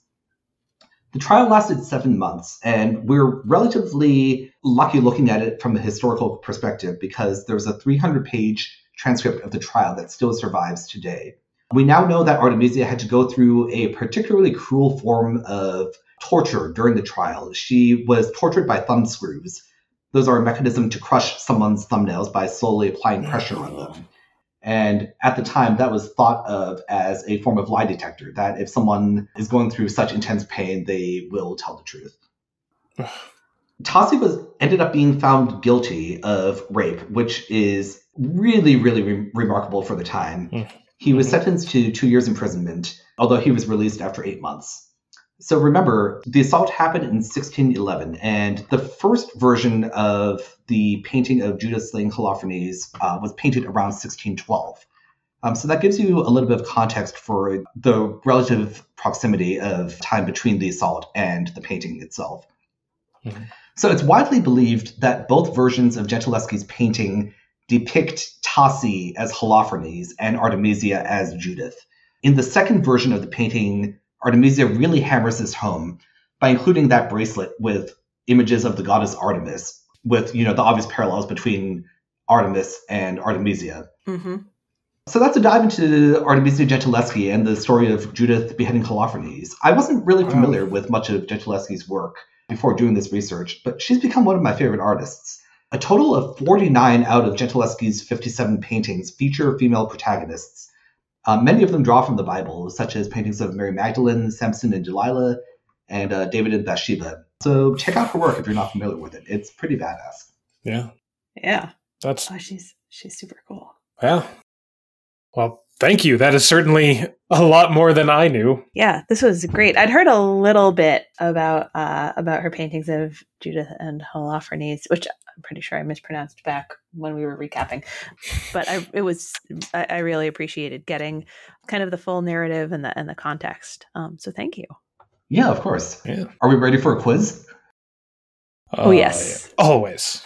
The trial lasted seven months, and we're relatively lucky looking at it from a historical perspective because there's a 300 page transcript of the trial that still survives today. We now know that Artemisia had to go through a particularly cruel form of torture during the trial. She was tortured by thumb screws. Those are a mechanism to crush someone's thumbnails by slowly applying pressure on them. And at the time, that was thought of as a form of lie detector, that if someone is going through such intense pain, they will tell the truth. Tassi was ended up being found guilty of rape, which is really, really re- remarkable for the time. Mm. He was sentenced to two years imprisonment, although he was released after eight months. So remember, the assault happened in 1611, and the first version of the painting of Judith slaying Holofernes uh, was painted around 1612. Um, so that gives you a little bit of context for the relative proximity of time between the assault and the painting itself. Mhm. So it's widely believed that both versions of Gentileschi's painting depict Tassi as Holofernes and Artemisia as Judith. In the second version of the painting, Artemisia really hammers this home by including that bracelet with images of the goddess Artemis, with you know the obvious parallels between Artemis and Artemisia. Mm-hmm. So that's a dive into Artemisia Gentileschi and the story of Judith beheading Holofernes. I wasn't really familiar with much of Gentileschi's work before doing this research, but she's become one of my favorite artists. A total of 49 out of Gentileschi's 57 paintings feature female protagonists. Uh, many of them draw from the Bible, such as paintings of Mary Magdalene, Samson and Delilah, and uh, David and Bathsheba. So check out her work if you're not familiar with it. It's pretty badass. Yeah, Yeah. that's Oh, she's she's super cool. yeah. Well, thank you. That is certainly a lot more than I knew. Yeah, this was great. I'd heard a little bit about uh, about her paintings of Judith and Holofernes, which I'm pretty sure I mispronounced back when we were recapping. But I, it was I, I really appreciated getting kind of the full narrative and the and the context. Um, so thank you. Yeah, of course. Yeah. Are we ready for a quiz? Oh, Uh, yes. yeah. always.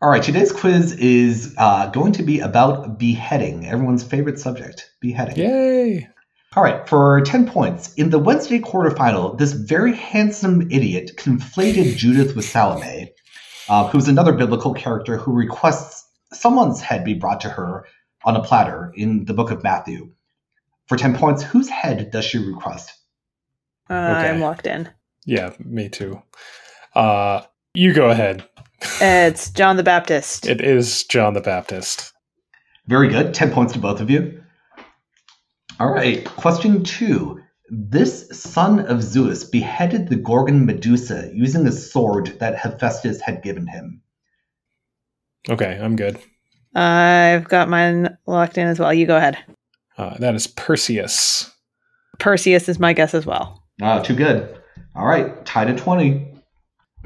All right, today's quiz is uh, going to be about beheading, everyone's favorite subject, beheading. Yay! All right, for 10 points. In the Wednesday quarterfinal, this very handsome idiot conflated Judith with Salome, uh, who's another biblical character who requests someone's head be brought to her on a platter in the book of Matthew. For 10 points, whose head does she request? Uh, Okay. I'm locked in. Yeah, me too. Uh, you go ahead. It's John the Baptist. It is John the Baptist. Very good. 10 points to both of you. All right. Question two. This son of Zeus beheaded the Gorgon Medusa using a sword that Hephaestus had given him. Okay, I'm good. I've got mine locked in as well. You go ahead. Uh, that is Perseus. Perseus is my guess as well. Ah, too good. All right. Tied at 20.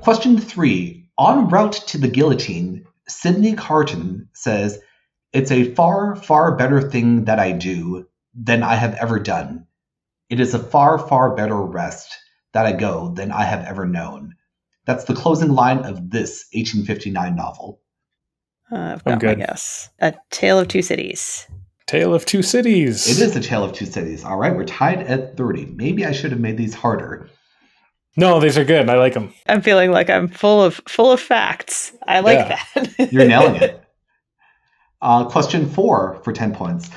Question three. En route to the guillotine, Sidney Carton says, It's a far, far better thing that I do than I have ever done. It is a far, far better rest that I go than I have ever known. That's the closing line of this 1859 novel. Uh, I've I'm got my good. guess. A Tale of Two Cities. Tale of Two Cities. It is A Tale of Two Cities. All right, we're tied at 30. Maybe I should have made these harder. No, these are good. I like them. I'm feeling like I'm full of full of facts. I like Yeah. that. You're nailing it. Uh, question four for 10 points.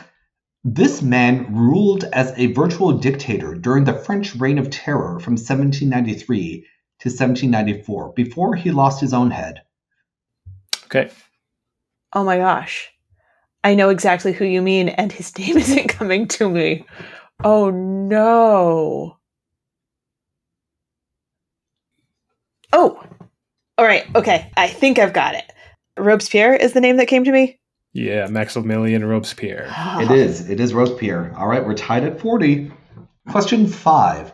This man ruled as a virtual dictator during the French Reign of Terror from 1793 to 1794 before he lost his own head. Okay. oh my gosh. I know exactly who you mean, and his name isn't coming to me. Oh no. Oh. All right. Okay. I think I've got it. Robespierre is the name that came to me. Yeah, Maximilian Robespierre. It is. It is Robespierre. All right, we're tied at 40. Question five.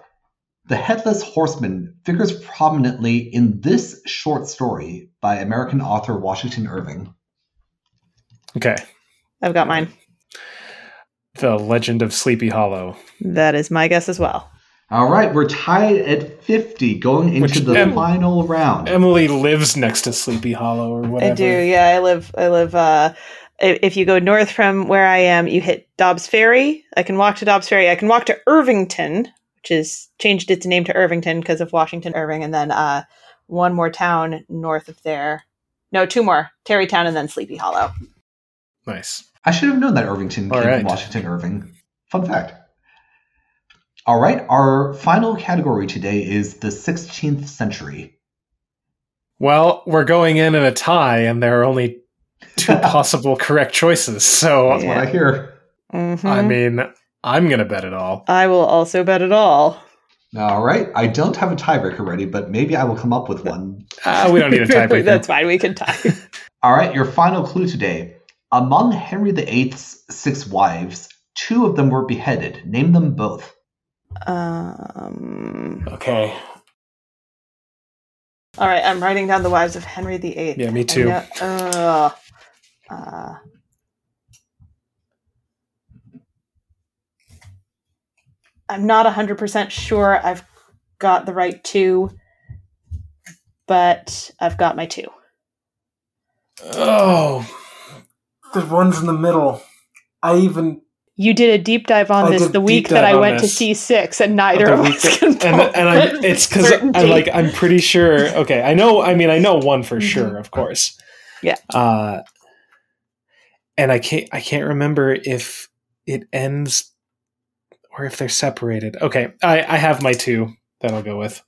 The Headless Horseman figures prominently in this short story by American author Washington Irving. Okay. I've got mine. The Legend of Sleepy Hollow. That is my guess as well. All right, we're tied at 50 going into Which the em- final round. Emily lives next to Sleepy Hollow or whatever. I do. Yeah, I live. I live. Uh, if you go north from where I am, you hit Dobbs Ferry. I can walk to Dobbs Ferry. I can walk to Irvington, which is changed its name to Irvington because of Washington Irving, and then uh, one more town north of there. No, two more: Tarrytown and then Sleepy Hollow. Nice. I should have known that Irvington All came right. from Washington Irving. Fun fact. All right, our final category today is the 16th century. Well, we're going in in a tie, and there are only two possible correct choices. So, That's what I hear. Mhm. I mean, I'm going to bet it all. I will also bet it all. All right, I don't have a tiebreaker ready, but maybe I will come up with one. Uh, we don't need a tiebreaker. That's fine. We can tie. All right, your final clue today. Among Henry VIII's six wives, two of them were beheaded. Name them both. Um, okay. all right, I'm writing down the wives of Henry VIII. Yeah, me too. know- uh, uh, I'm not 100% sure I've got the right two, but I've got my two. Oh, the one's in the middle. I even You did a deep dive on I this the week that I went this. to C6, and neither the of us can and and I'm it's because I'm like I'm pretty sure. Okay, I know. I mean, I know one for sure, of course. Mm-hmm. Yeah. Uh, and I can't. I can't remember if it ends or if they're separated. Okay, I I have my two that I'll go with.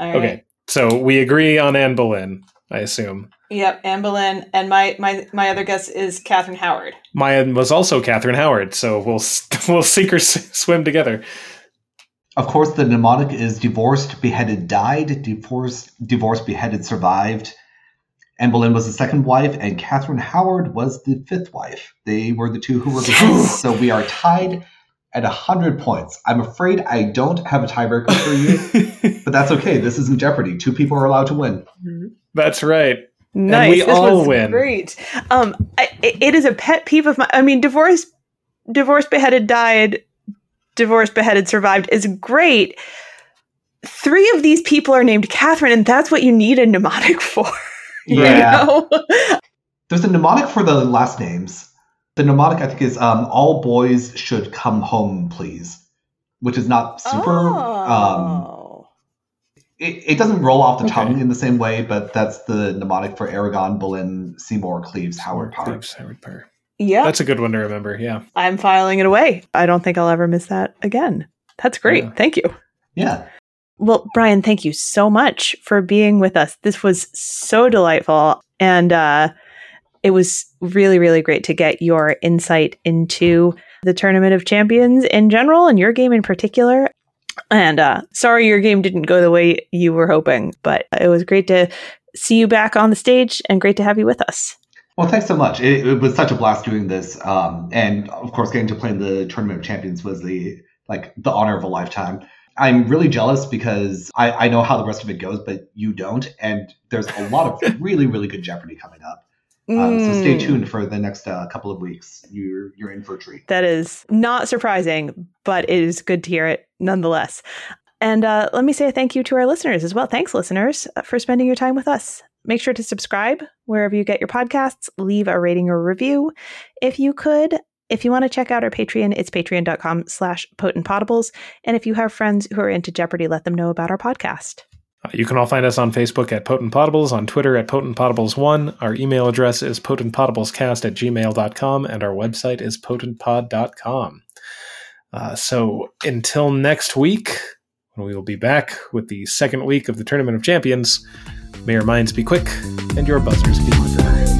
Right. Okay, so we agree on Anne Boleyn. I assume Yep, Anne Boleyn, and my my my other guess is Catherine Howard. mine was also Catherine Howard. So we'll s- we'll sink or swim together. Of course, the mnemonic is divorced, beheaded, died, divorced, divorced, beheaded, survived. Anne Boleyn was the second wife, and Catherine Howard was the fifth wife. They were the two who were beheaded. so we are tied at 100 points. I'm afraid I don't have a tiebreaker for you, but that's okay. This isn't Jeopardy. Two people are allowed to win. That's right. Nice. we this all was win. Great. Um, I, it is a pet peeve of mine. I mean, divorce, divorce, beheaded, died, divorce, beheaded, survived is great. Three of these people are named Catherine, and that's what you need a mnemonic for. you Yeah. know? There's a mnemonic for the last names. The mnemonic, I think, is um, all boys should come home, please, which is not super. Um, Oh. It, it doesn't roll off the Okay. tongue in the same way, but that's the mnemonic for Aragon, Boleyn, Seymour, Cleves, Howard, Parr. Cleves, Howard Parr. yeah, That's a good one to remember. Yeah. I'm filing it away. I don't think I'll ever miss that again. That's great. Yeah. Thank you. Yeah. Well, Brian, thank you so much for being with us. This was so delightful. And uh, it was really, really great to get your insight into the Tournament of Champions in general and your game in particular. And uh, sorry your game didn't go the way you were hoping, but it was great to see you back on the stage and great to have you with us. Well, thanks so much. It, it was such a blast doing this, um, and of course, getting to play in the Tournament of Champions was the like the honor of a lifetime. I'm really jealous because I, I know how the rest of it goes, but you don't, and there's a lot of really, really good Jeopardy coming up. Um, so stay Mm. tuned for the next uh, couple of weeks. You're you're in for a treat. That is not surprising, but it is good to hear it nonetheless. And uh, let me say a thank you to our listeners as well. Thanks, listeners, uh, for spending your time with us. Make sure to subscribe wherever you get your podcasts, leave a rating or review if you could. If you want to check out our Patreon, it's patreon.com slash potentpotables. And if you have friends who are into Jeopardy, let them know about our podcast. Uh, You can all find us on Facebook at Potent Potables, on Twitter at Potent Potables1. Our email address is potentpotablescast at gmail.com, and our website is potentpod.com. Uh, so until next week, when we will be back with the second week of the Tournament of Champions, may your minds be quick and your buzzers be quicker.